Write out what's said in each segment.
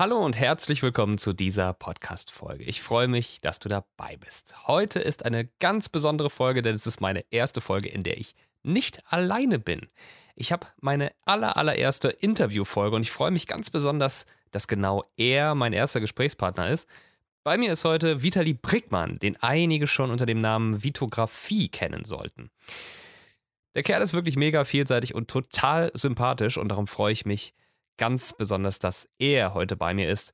Hallo und herzlich willkommen zu dieser Podcast-Folge. Ich freue mich, dass du dabei bist. Heute ist eine ganz besondere Folge, denn es ist meine erste Folge, in der ich nicht alleine bin. Ich habe meine aller, allererste Interviewfolge und ich freue mich ganz besonders, dass genau er mein erster Gesprächspartner ist. Bei mir ist heute Vitali Brickmann, den einige schon unter dem Namen Vitografie kennen sollten. Der Kerl ist wirklich mega vielseitig und total sympathisch und darum freue ich mich, ganz besonders, dass er heute bei mir ist.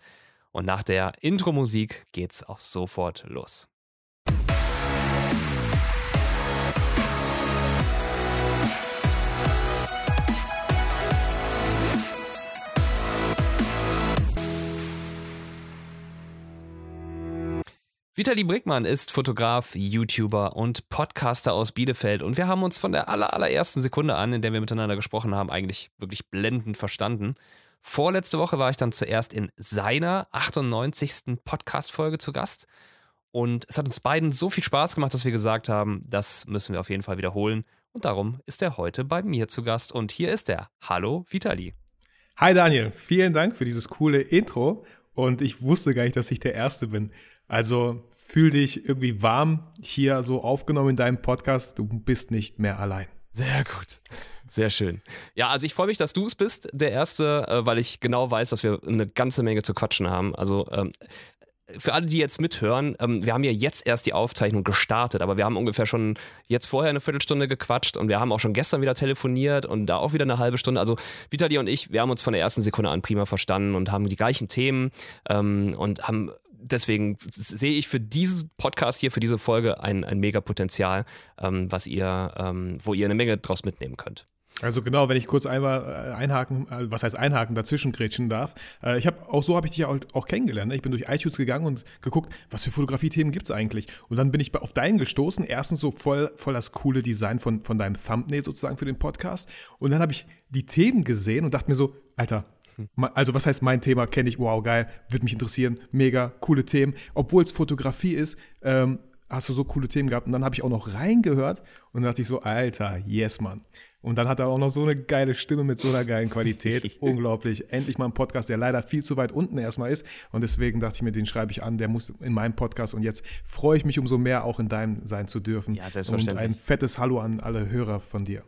Und nach der Intro-Musik geht's auch sofort los. Vitali Brickmann ist Fotograf, YouTuber und Podcaster aus Bielefeld und wir haben uns von der aller, allerersten Sekunde an, in der wir miteinander gesprochen haben, eigentlich wirklich blendend verstanden. Vorletzte Woche war ich dann zuerst in seiner 98. Podcast-Folge zu Gast und es hat uns beiden so viel Spaß gemacht, dass wir gesagt haben, das müssen wir auf jeden Fall wiederholen und darum ist er heute bei mir zu Gast und hier ist er. Hallo Vitali. Hi Daniel, vielen Dank für dieses coole Intro und ich wusste gar nicht, dass ich der Erste bin. Also fühl dich irgendwie warm hier so aufgenommen in deinem Podcast. Du bist nicht mehr allein. Sehr gut. Sehr schön. Ja, also ich freue mich, dass du es bist, der Erste, äh, weil ich genau weiß, dass wir eine ganze Menge zu quatschen haben. Also ähm, für alle, die jetzt mithören, ähm, wir haben ja jetzt erst die Aufzeichnung gestartet, aber wir haben ungefähr schon jetzt vorher eine Viertelstunde gequatscht und wir haben auch schon gestern wieder telefoniert und da auch wieder eine halbe Stunde. Also Vitali und ich, wir haben uns von der ersten Sekunde an prima verstanden und haben die gleichen Themen ähm, und haben deswegen sehe ich für diesen Podcast hier, für diese Folge ein, ein mega Potenzial, ähm, was ihr, ähm, wo ihr eine Menge draus mitnehmen könnt. Also genau, wenn ich kurz einmal äh, einhaken, äh, was heißt einhaken, dazwischen grätschen darf. Äh, ich habe auch so habe ich dich auch, kennengelernt. Ne? Ich bin durch iTunes gegangen und geguckt, was für Fotografie-Themen gibt es eigentlich. Und dann bin ich auf deinen gestoßen. Erstens so voll, voll das coole Design von, von deinem Thumbnail sozusagen für den Podcast. Und dann habe ich die Themen gesehen und dachte mir so, Alter, also was heißt mein Thema, kenne ich, wow, geil, würde mich interessieren, mega, coole Themen. Obwohl es Fotografie ist, ähm, hast du so coole Themen gehabt. Und dann habe ich auch noch reingehört und dachte ich so, Alter, yes, Mann. Und dann hat er auch noch so eine geile Stimme mit so einer geilen Qualität. Unglaublich. Endlich mal ein Podcast, der leider viel zu weit unten erstmal ist. Und deswegen dachte ich mir, den schreibe ich an, der muss in meinem Podcast. Und jetzt freue ich mich umso mehr, auch in deinem sein zu dürfen. Ja, selbstverständlich. Und ein fettes Hallo an alle Hörer von dir.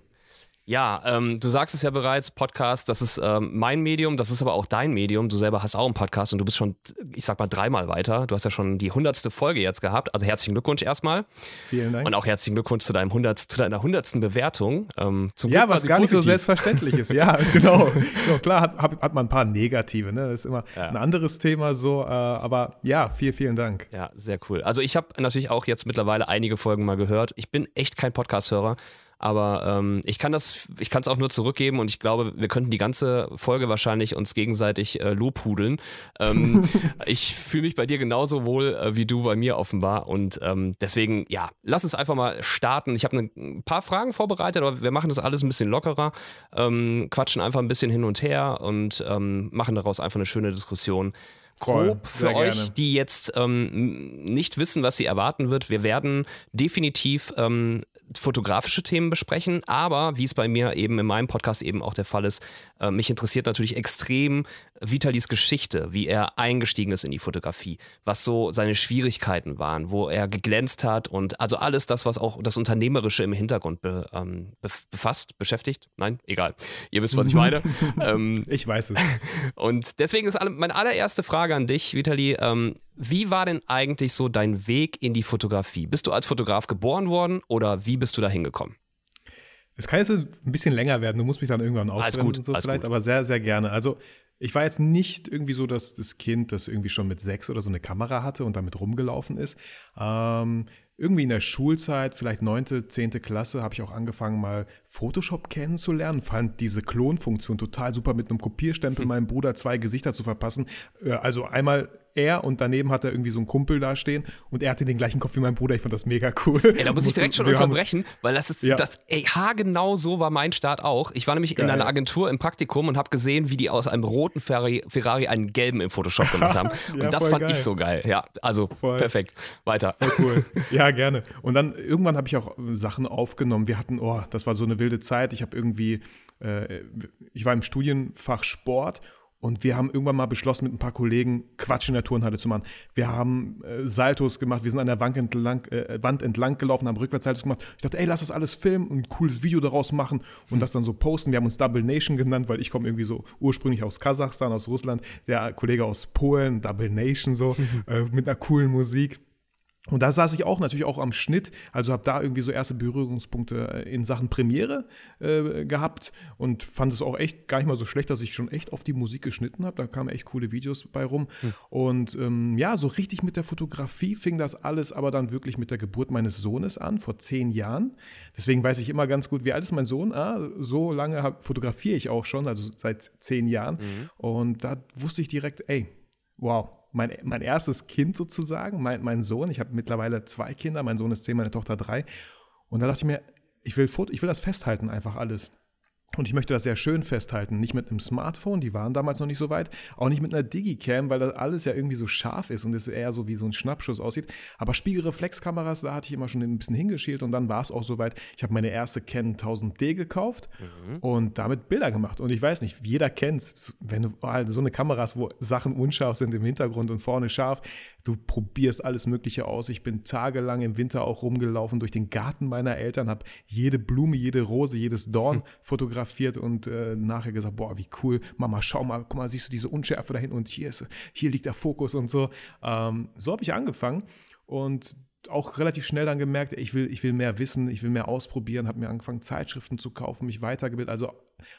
Ja, ähm, du sagst es ja bereits, Podcast, das ist ähm, mein Medium, das ist aber auch dein Medium. Du selber hast auch einen Podcast und du bist schon, ich sag mal, dreimal weiter. Du hast ja schon die hundertste Folge jetzt gehabt. Also herzlichen Glückwunsch erstmal. Vielen Dank. Und auch herzlichen Glückwunsch zu, deinem 100, zu deiner hundertsten Bewertung. Ähm, zum ja, Glück was gar positiv. nicht so selbstverständlich ist. Ja, genau. so, klar hat, hat, hat man ein paar negative, ne? Das ist immer ja. ein anderes Thema so. Äh, aber ja, vielen, vielen Dank. Ja, sehr cool. Also ich habe natürlich auch jetzt mittlerweile einige Folgen mal gehört. Ich bin echt kein Podcast-Hörer. Aber ähm, ich kann das, ich kann es auch nur zurückgeben und ich glaube, wir könnten die ganze Folge wahrscheinlich uns gegenseitig äh, lobhudeln. Ähm, ich fühle mich bei dir genauso wohl äh, wie du bei mir offenbar. Und ähm, deswegen, ja, lass uns einfach mal starten. Ich habe ein paar Fragen vorbereitet, aber wir machen das alles ein bisschen lockerer, ähm, quatschen einfach ein bisschen hin und her und ähm, machen daraus einfach eine schöne Diskussion grob für euch, gerne. die jetzt ähm, nicht wissen, was sie erwarten wird. Wir werden definitiv ähm, fotografische Themen besprechen, aber wie es bei mir eben in meinem Podcast eben auch der Fall ist, äh, mich interessiert natürlich extrem Vitalis Geschichte, wie er eingestiegen ist in die Fotografie, was so seine Schwierigkeiten waren, wo er geglänzt hat und also alles das, was auch das Unternehmerische im Hintergrund be, ähm, befasst, beschäftigt. Nein, egal. Ihr wisst, was ich meine. ähm, ich weiß es. Und deswegen ist meine allererste Frage an dich, Vitali. Ähm, wie war denn eigentlich so dein Weg in die Fotografie? Bist du als Fotograf geboren worden oder wie bist du da hingekommen? Es kann jetzt ein bisschen länger werden, du musst mich dann irgendwann ausbremsen, so vielleicht, gut. aber sehr, sehr gerne. Also ich war jetzt nicht irgendwie so, dass das Kind, das irgendwie schon mit sechs oder so eine Kamera hatte und damit rumgelaufen ist. Ähm, irgendwie in der Schulzeit, vielleicht neunte, zehnte Klasse, habe ich auch angefangen, mal Photoshop kennenzulernen. Fand diese Klonfunktion total super, mit einem Kopierstempel hm. meinem Bruder zwei Gesichter zu verpassen. Äh, also einmal er und daneben hat er irgendwie so einen Kumpel da stehen und er hatte den gleichen Kopf wie mein Bruder. Ich fand das mega cool. Ey, da muss ich direkt schon unterbrechen, weil das ist, ja. das, ey, haargenau so war mein Start auch. Ich war nämlich Geil. in einer Agentur im Praktikum und habe gesehen, wie die aus einem roten Ferrari, Ferrari einen gelben im Photoshop gemacht haben. ja, und das fand geil. ich so geil. Ja, also voll. perfekt. Weiter. Voll cool. Ja, gerne. Und dann irgendwann habe ich auch äh, Sachen aufgenommen. Wir hatten, oh, das war so eine wilde Zeit. Ich habe irgendwie, äh, ich war im Studienfach Sport Und wir haben irgendwann mal beschlossen, mit ein paar Kollegen Quatsch in der Turnhalle zu machen. Wir haben äh, Saltos gemacht, wir sind an der Wand entlang, äh, Wand entlang gelaufen, haben Rückwärtssaltos gemacht. Ich dachte, ey, lass das alles filmen und ein cooles Video daraus machen und hm. das dann so posten. Wir haben uns Double Nation genannt, weil ich komme irgendwie so ursprünglich aus Kasachstan, aus Russland, der Kollege aus Polen, Double Nation so, äh, mit einer coolen Musik. Und da saß ich auch natürlich auch am Schnitt, also habe da irgendwie so erste Berührungspunkte äh, in Sachen Premiere äh, gehabt und fand es auch echt gar nicht mal so schlecht, dass ich schon echt auf die Musik geschnitten habe. Da kamen echt coole Videos bei rum. Hm. Und ähm, ja, so richtig mit der Fotografie fing das alles aber dann wirklich mit der Geburt meines Sohnes an, vor zehn Jahren. Deswegen weiß ich immer ganz gut, wie alt ist mein Sohn? Ah, so lange fotografiere ich auch schon, also seit zehn Jahren. Mhm. Und da wusste ich direkt, ey, wow, mein, mein erstes Kind sozusagen, mein, mein Sohn. Ich habe mittlerweile zwei Kinder, mein Sohn ist zehn, meine Tochter drei. Und da dachte ich mir, ich will, ich will das festhalten, einfach alles. Und ich möchte das sehr schön festhalten. Nicht mit einem Smartphone, die waren damals noch nicht so weit. Auch nicht mit einer Digicam, weil das alles ja irgendwie so scharf ist und es eher so wie so ein Schnappschuss aussieht. Aber Spiegelreflexkameras, da hatte ich immer schon ein bisschen hingeschielt und dann war es auch soweit. Ich habe meine erste Canon 1000D gekauft mhm. und damit Bilder gemacht. Und ich weiß nicht, jeder kennt es. Wenn du halt so eine Kamera hast, wo Sachen unscharf sind im Hintergrund und vorne scharf, du probierst alles Mögliche aus. Ich bin tagelang im Winter auch rumgelaufen durch den Garten meiner Eltern, habe jede Blume, jede Rose, jedes Dorn fotografiert und äh, nachher gesagt, boah, wie cool, Mama, schau mal, guck mal, siehst du diese Unschärfe da hinten und hier, ist, hier liegt der Fokus und so. Ähm, so habe ich angefangen und auch relativ schnell dann gemerkt, ich will, ich will mehr wissen, ich will mehr ausprobieren, habe mir angefangen, Zeitschriften zu kaufen, mich weitergebildet. Also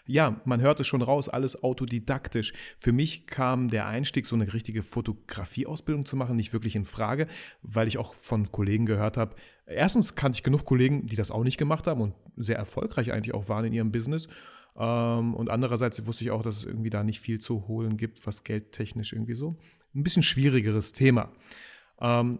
ja, man hört es schon raus, alles autodidaktisch. Für mich kam der Einstieg, so eine richtige Fotografieausbildung zu machen, nicht wirklich in Frage, weil ich auch von Kollegen gehört habe. Erstens kannte ich genug Kollegen, die das auch nicht gemacht haben und sehr erfolgreich eigentlich auch waren in ihrem Business. Ähm, und andererseits wusste ich auch, dass es irgendwie da nicht viel zu holen gibt, was geldtechnisch irgendwie so ein bisschen schwierigeres Thema. Ähm,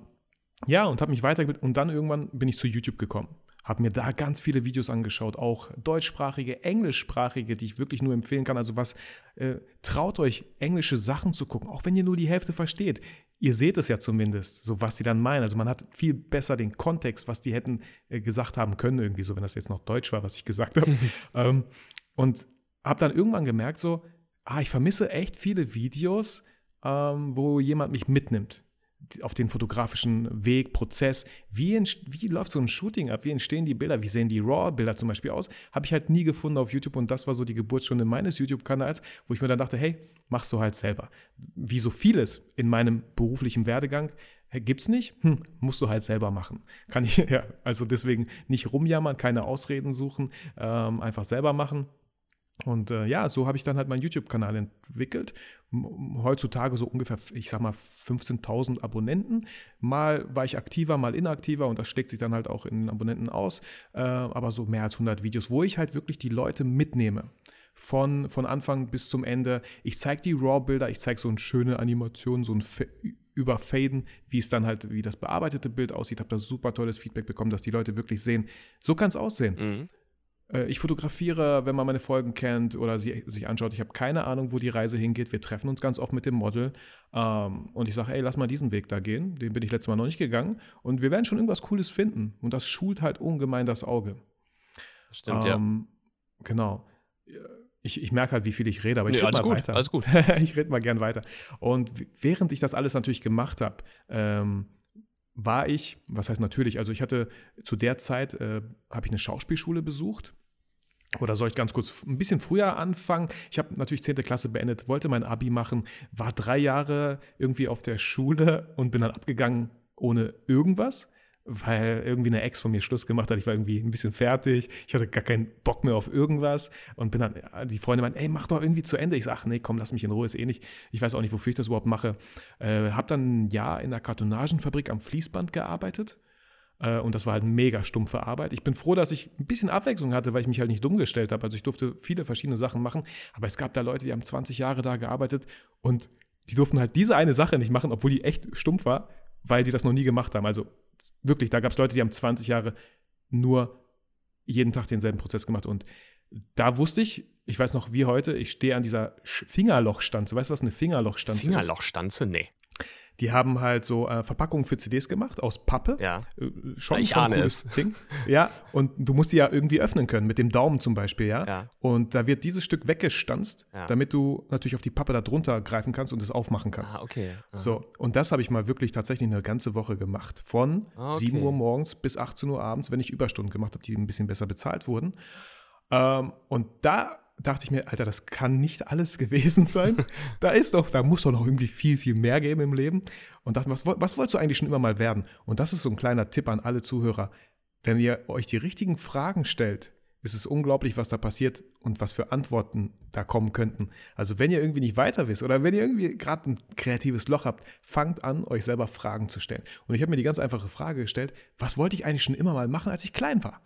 ja, und habe mich weitergebildet und dann irgendwann bin ich zu YouTube gekommen. Habe mir da ganz viele Videos angeschaut, auch deutschsprachige, englischsprachige, die ich wirklich nur empfehlen kann. Also was, äh, traut euch, englische Sachen zu gucken, auch wenn ihr nur die Hälfte versteht. Ihr seht es ja zumindest, so was sie dann meinen. Also man hat viel besser den Kontext, was die hätten äh, gesagt haben können, irgendwie so, wenn das jetzt noch Deutsch war, was ich gesagt habe. ähm, und habe dann irgendwann gemerkt, so, ah, ich vermisse echt viele Videos, ähm, wo jemand mich mitnimmt auf den fotografischen Weg, Prozess, wie, wie läuft so ein Shooting ab, wie entstehen die Bilder, wie sehen die RAW-Bilder zum Beispiel aus, habe ich halt nie gefunden auf YouTube und das war so die Geburtsstunde meines YouTube-Kanals, wo ich mir dann dachte, hey, machst du halt selber. Wie so vieles in meinem beruflichen Werdegang, Gibt's nicht? Hm, musst du halt selber machen. Kann ich, ja, also deswegen nicht rumjammern, keine Ausreden suchen, ähm, einfach selber machen. Und äh, ja, so habe ich dann halt meinen YouTube-Kanal entwickelt. Heutzutage so ungefähr, ich sag mal, 15.000 Abonnenten. Mal war ich aktiver, mal inaktiver und das schlägt sich dann halt auch in Abonnenten aus. Äh, aber so mehr als 100 Videos, wo ich halt wirklich die Leute mitnehme. Von, von Anfang bis zum Ende. Ich zeige die RAW-Bilder, ich zeige so eine schöne Animation, so ein Überfaden, wie es dann halt, wie das bearbeitete Bild aussieht. Habe da super tolles Feedback bekommen, dass die Leute wirklich sehen, so kann es aussehen. Mhm. Äh, ich fotografiere, wenn man meine Folgen kennt oder sie sich anschaut. Ich habe keine Ahnung, wo die Reise hingeht. Wir treffen uns ganz oft mit dem Model ähm, und ich sage, ey, lass mal diesen Weg da gehen. Den bin ich letztes Mal noch nicht gegangen und wir werden schon irgendwas Cooles finden. Und das schult halt ungemein das Auge. Stimmt, ähm, ja. Genau. Ich, ich, merke halt, wie viel ich rede, aber ich nee, rede mal gut, weiter. Alles gut. ich rede mal gern weiter. Und während ich das alles natürlich gemacht habe, ähm, war ich, was heißt natürlich, also ich hatte zu der Zeit, äh, habe ich eine Schauspielschule besucht oder soll ich ganz kurz ein bisschen früher anfangen? Ich habe natürlich 10. Klasse beendet, wollte mein Abi machen, war drei Jahre irgendwie auf der Schule und bin dann abgegangen ohne irgendwas, weil irgendwie eine Ex von mir Schluss gemacht hat. Ich war irgendwie ein bisschen fertig, ich hatte gar keinen Bock mehr auf irgendwas und bin dann, die Freunde meinten, ey, mach doch irgendwie zu Ende. Ich sage, ach nee, komm, lass mich in Ruhe, ist eh nicht. Ich weiß auch nicht, wofür ich das überhaupt mache. Äh, habe dann ein Jahr in einer Kartonagenfabrik am Fließband gearbeitet äh, und das war halt mega stumpfe Arbeit. Ich bin froh, dass ich ein bisschen Abwechslung hatte, weil ich mich halt nicht dumm gestellt habe. Also ich durfte viele verschiedene Sachen machen. Aber es gab da Leute, die haben 20 Jahre da gearbeitet und die durften halt diese eine Sache nicht machen, obwohl die echt stumpf war, weil die das noch nie gemacht haben. Also wirklich, da gab es Leute, die haben 20 Jahre nur jeden Tag denselben Prozess gemacht. Und da wusste ich, ich weiß noch wie heute, ich stehe an dieser Fingerlochstanze. Weißt du, was eine Fingerlochstanze Fingerlochstanze? ist? Fingerlochstanze? Nee. Die haben halt so äh, Verpackungen für CDs gemacht aus Pappe. Ja. Äh, schon, Ich schon ahne cooles es. Ding. Ja, und du musst die ja irgendwie öffnen können, mit dem Daumen zum Beispiel, ja. Ja. Und da wird dieses Stück weggestanzt, Ja. damit du natürlich auf die Pappe da drunter greifen kannst und es aufmachen kannst. Ah, okay. Aha. So, und das habe ich mal wirklich tatsächlich eine ganze Woche gemacht. Von Ah, okay. 7 Uhr morgens bis 18 Uhr abends, wenn ich Überstunden gemacht habe, die ein bisschen besser bezahlt wurden. Ähm, und da dachte ich mir, Alter, das kann nicht alles gewesen sein. da ist doch, da muss doch noch irgendwie viel, viel mehr geben im Leben. Und dachte, was, was wolltest du eigentlich schon immer mal werden? Und das ist so ein kleiner Tipp an alle Zuhörer. Wenn ihr euch die richtigen Fragen stellt, ist es unglaublich, was da passiert und was für Antworten da kommen könnten. Also wenn ihr irgendwie nicht weiter wisst oder wenn ihr irgendwie gerade ein kreatives Loch habt, fangt an, euch selber Fragen zu stellen. Und ich habe mir die ganz einfache Frage gestellt, was wollte ich eigentlich schon immer mal machen, als ich klein war?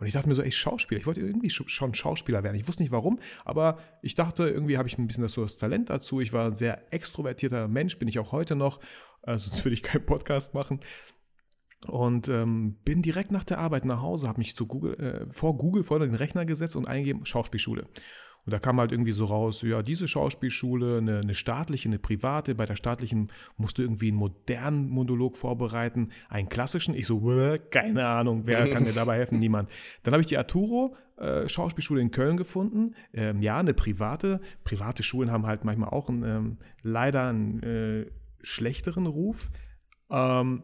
Und ich dachte mir so, ey, Schauspieler, ich wollte irgendwie sch- schon Schauspieler werden. Ich wusste nicht warum, aber ich dachte, irgendwie habe ich ein bisschen das, so das Talent dazu. Ich war ein sehr extrovertierter Mensch, bin ich auch heute noch, äh, sonst würde ich keinen Podcast machen. Und ähm, bin direkt nach der Arbeit nach Hause, habe mich zu Google, äh, vor Google vor den Rechner gesetzt und eingegeben, Schauspielschule. Und da kam halt irgendwie so raus, ja, diese Schauspielschule, eine, eine staatliche, eine private. Bei der staatlichen musst du irgendwie einen modernen Monolog vorbereiten, einen klassischen. Ich so, "Bäh, keine Ahnung, wer kann mir dabei helfen? Niemand. Dann habe ich die Arturo äh, Schauspielschule in Köln gefunden. Ähm, ja, eine private. Private Schulen haben halt manchmal auch einen, ähm, leider einen äh, schlechteren Ruf. Ähm,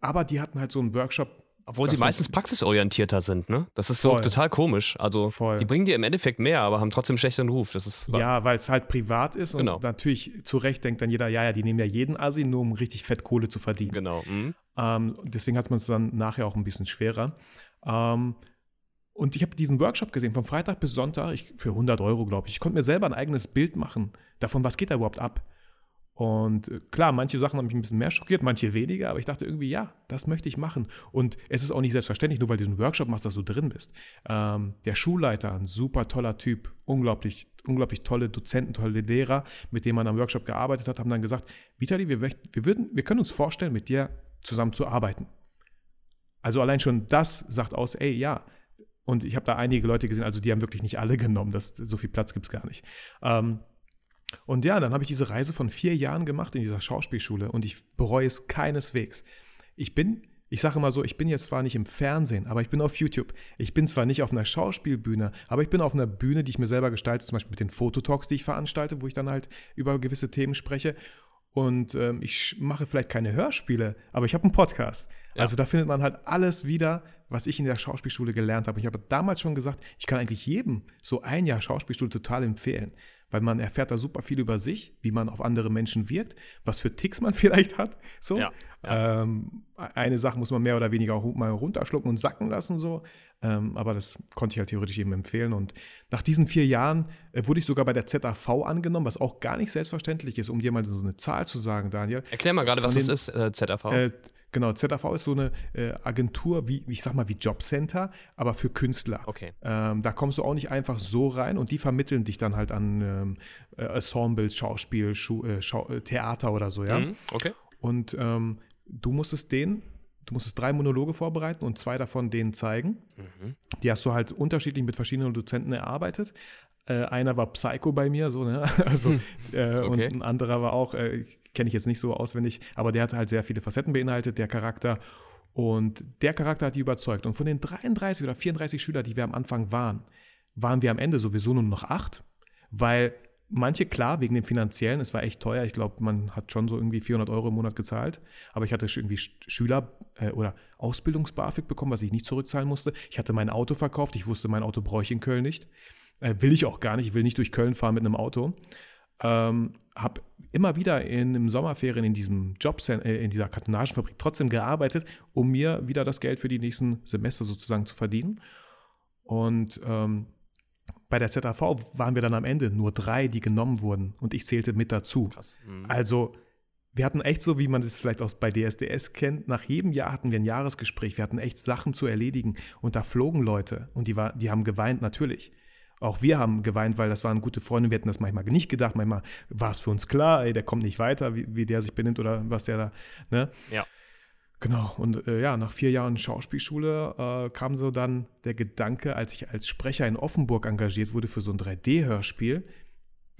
aber die hatten halt so einen Workshop. Obwohl das sie meistens praxisorientierter sind, ne? Das ist so Voll. total komisch. Also, Voll. die bringen dir im Endeffekt mehr, aber haben trotzdem schlechteren Ruf. Das ist. Ja, weil es halt privat ist und Genau. natürlich zu Recht denkt dann jeder, ja, ja, die nehmen ja jeden Assi, nur um richtig fett Kohle zu verdienen. Genau. Mhm. Ähm, deswegen hat man es dann nachher auch ein bisschen schwerer. Ähm, und ich habe diesen Workshop gesehen, von Freitag bis Sonntag, ich, für 100 Euro, glaube ich. Ich konnte mir selber ein eigenes Bild machen, davon, was geht da überhaupt ab. Und äh, klar, manche Sachen haben mich ein bisschen mehr schockiert, manche weniger, aber ich dachte irgendwie, ja, das möchte ich machen. Und es ist auch nicht selbstverständlich, nur weil du diesen Workshop machst, dass du drin bist. Ähm, der Schulleiter, ein super toller Typ, unglaublich, unglaublich tolle Dozenten, tolle Lehrer, mit denen man am Workshop gearbeitet hat, haben dann gesagt, Vitali, wir, wir, würden, wir können uns vorstellen, mit dir zusammen zu arbeiten. Also allein schon das sagt aus, ey, ja. Und ich habe da einige Leute gesehen, also die haben wirklich nicht alle genommen, das, so viel Platz gibt es gar nicht. Ähm, und ja, dann habe ich diese Reise von vier Jahren gemacht in dieser Schauspielschule und ich bereue es keineswegs. Ich bin, ich sage immer so, ich bin jetzt zwar nicht im Fernsehen, aber ich bin auf YouTube. Ich bin zwar nicht auf einer Schauspielbühne, aber ich bin auf einer Bühne, die ich mir selber gestalte, zum Beispiel mit den Fototalks, die ich veranstalte, wo ich dann halt über gewisse Themen spreche. Und ähm, ich mache vielleicht keine Hörspiele, aber ich habe einen Podcast. Ja. Also da findet man halt alles wieder, was ich in der Schauspielschule gelernt habe. Und ich habe damals schon gesagt, ich kann eigentlich jedem so ein Jahr Schauspielschule total empfehlen, weil man erfährt da super viel über sich, wie man auf andere Menschen wirkt, was für Ticks man vielleicht hat. So. Ja, Ähm, eine Sache muss man mehr oder weniger auch mal runterschlucken und sacken lassen, so. Ähm, aber das konnte ich halt theoretisch jedem empfehlen. Und nach diesen vier Jahren äh, wurde ich sogar bei der ZAV angenommen, was auch gar nicht selbstverständlich ist, um dir mal so eine Zahl zu sagen, Daniel. Erklär mal gerade, was das den- ist, äh, ZAV. Äh, genau, ZAV ist so eine äh, Agentur, wie, ich sag mal, wie Jobcenter, aber für Künstler. okay. Ähm, da kommst du auch nicht einfach so rein und die vermitteln dich dann halt an ähm, äh, Ensembles, Schauspiel, Schu äh, Schau Theater oder so, ja. Mhm. Okay. Und ähm, du musstest den, du musstest drei Monologe vorbereiten und zwei davon denen zeigen. Mhm. Die hast du halt unterschiedlich mit verschiedenen Dozenten erarbeitet. Äh, einer war Psycho bei mir, so, ne? Also, äh, und Okay. ein anderer war auch, äh, kenne ich jetzt nicht so auswendig, aber der hat halt sehr viele Facetten beinhaltet, der Charakter. Und der Charakter hat die überzeugt. Und von den 33 oder 34 Schülern, die wir am Anfang waren, waren wir am Ende sowieso nur noch acht, weil manche, klar, wegen dem Finanziellen, es war echt teuer. Ich glaube, man hat schon so irgendwie 400 Euro im Monat gezahlt. Aber ich hatte irgendwie Sch- Schüler- äh, oder Ausbildungs-BAföG bekommen, was ich nicht zurückzahlen musste. Ich hatte mein Auto verkauft. Ich wusste, mein Auto bräuchte ich in Köln nicht. Äh, will ich auch gar nicht. Ich will nicht durch Köln fahren mit einem Auto. Ähm, habe immer wieder in, im Sommerferien in diesem Jobcenter, äh, in dieser Kartonagenfabrik trotzdem gearbeitet, um mir wieder das Geld für die nächsten Semester sozusagen zu verdienen. Und ähm, bei der ZAV waren wir dann am Ende nur drei, die genommen wurden und ich zählte mit dazu. Krass. Mhm. Also wir hatten echt so, wie man es vielleicht aus bei DSDS kennt, nach jedem Jahr hatten wir ein Jahresgespräch, wir hatten echt Sachen zu erledigen und da flogen Leute und die, war, die haben geweint natürlich. Auch wir haben geweint, weil das waren gute Freunde, wir hätten das manchmal nicht gedacht, manchmal war es für uns klar, ey, der kommt nicht weiter, wie, wie der sich benimmt oder was der da, ne? Ja. Genau, und äh, ja, nach vier Jahren Schauspielschule äh, kam so dann der Gedanke, als ich als Sprecher in Offenburg engagiert wurde für so ein 3D-Hörspiel,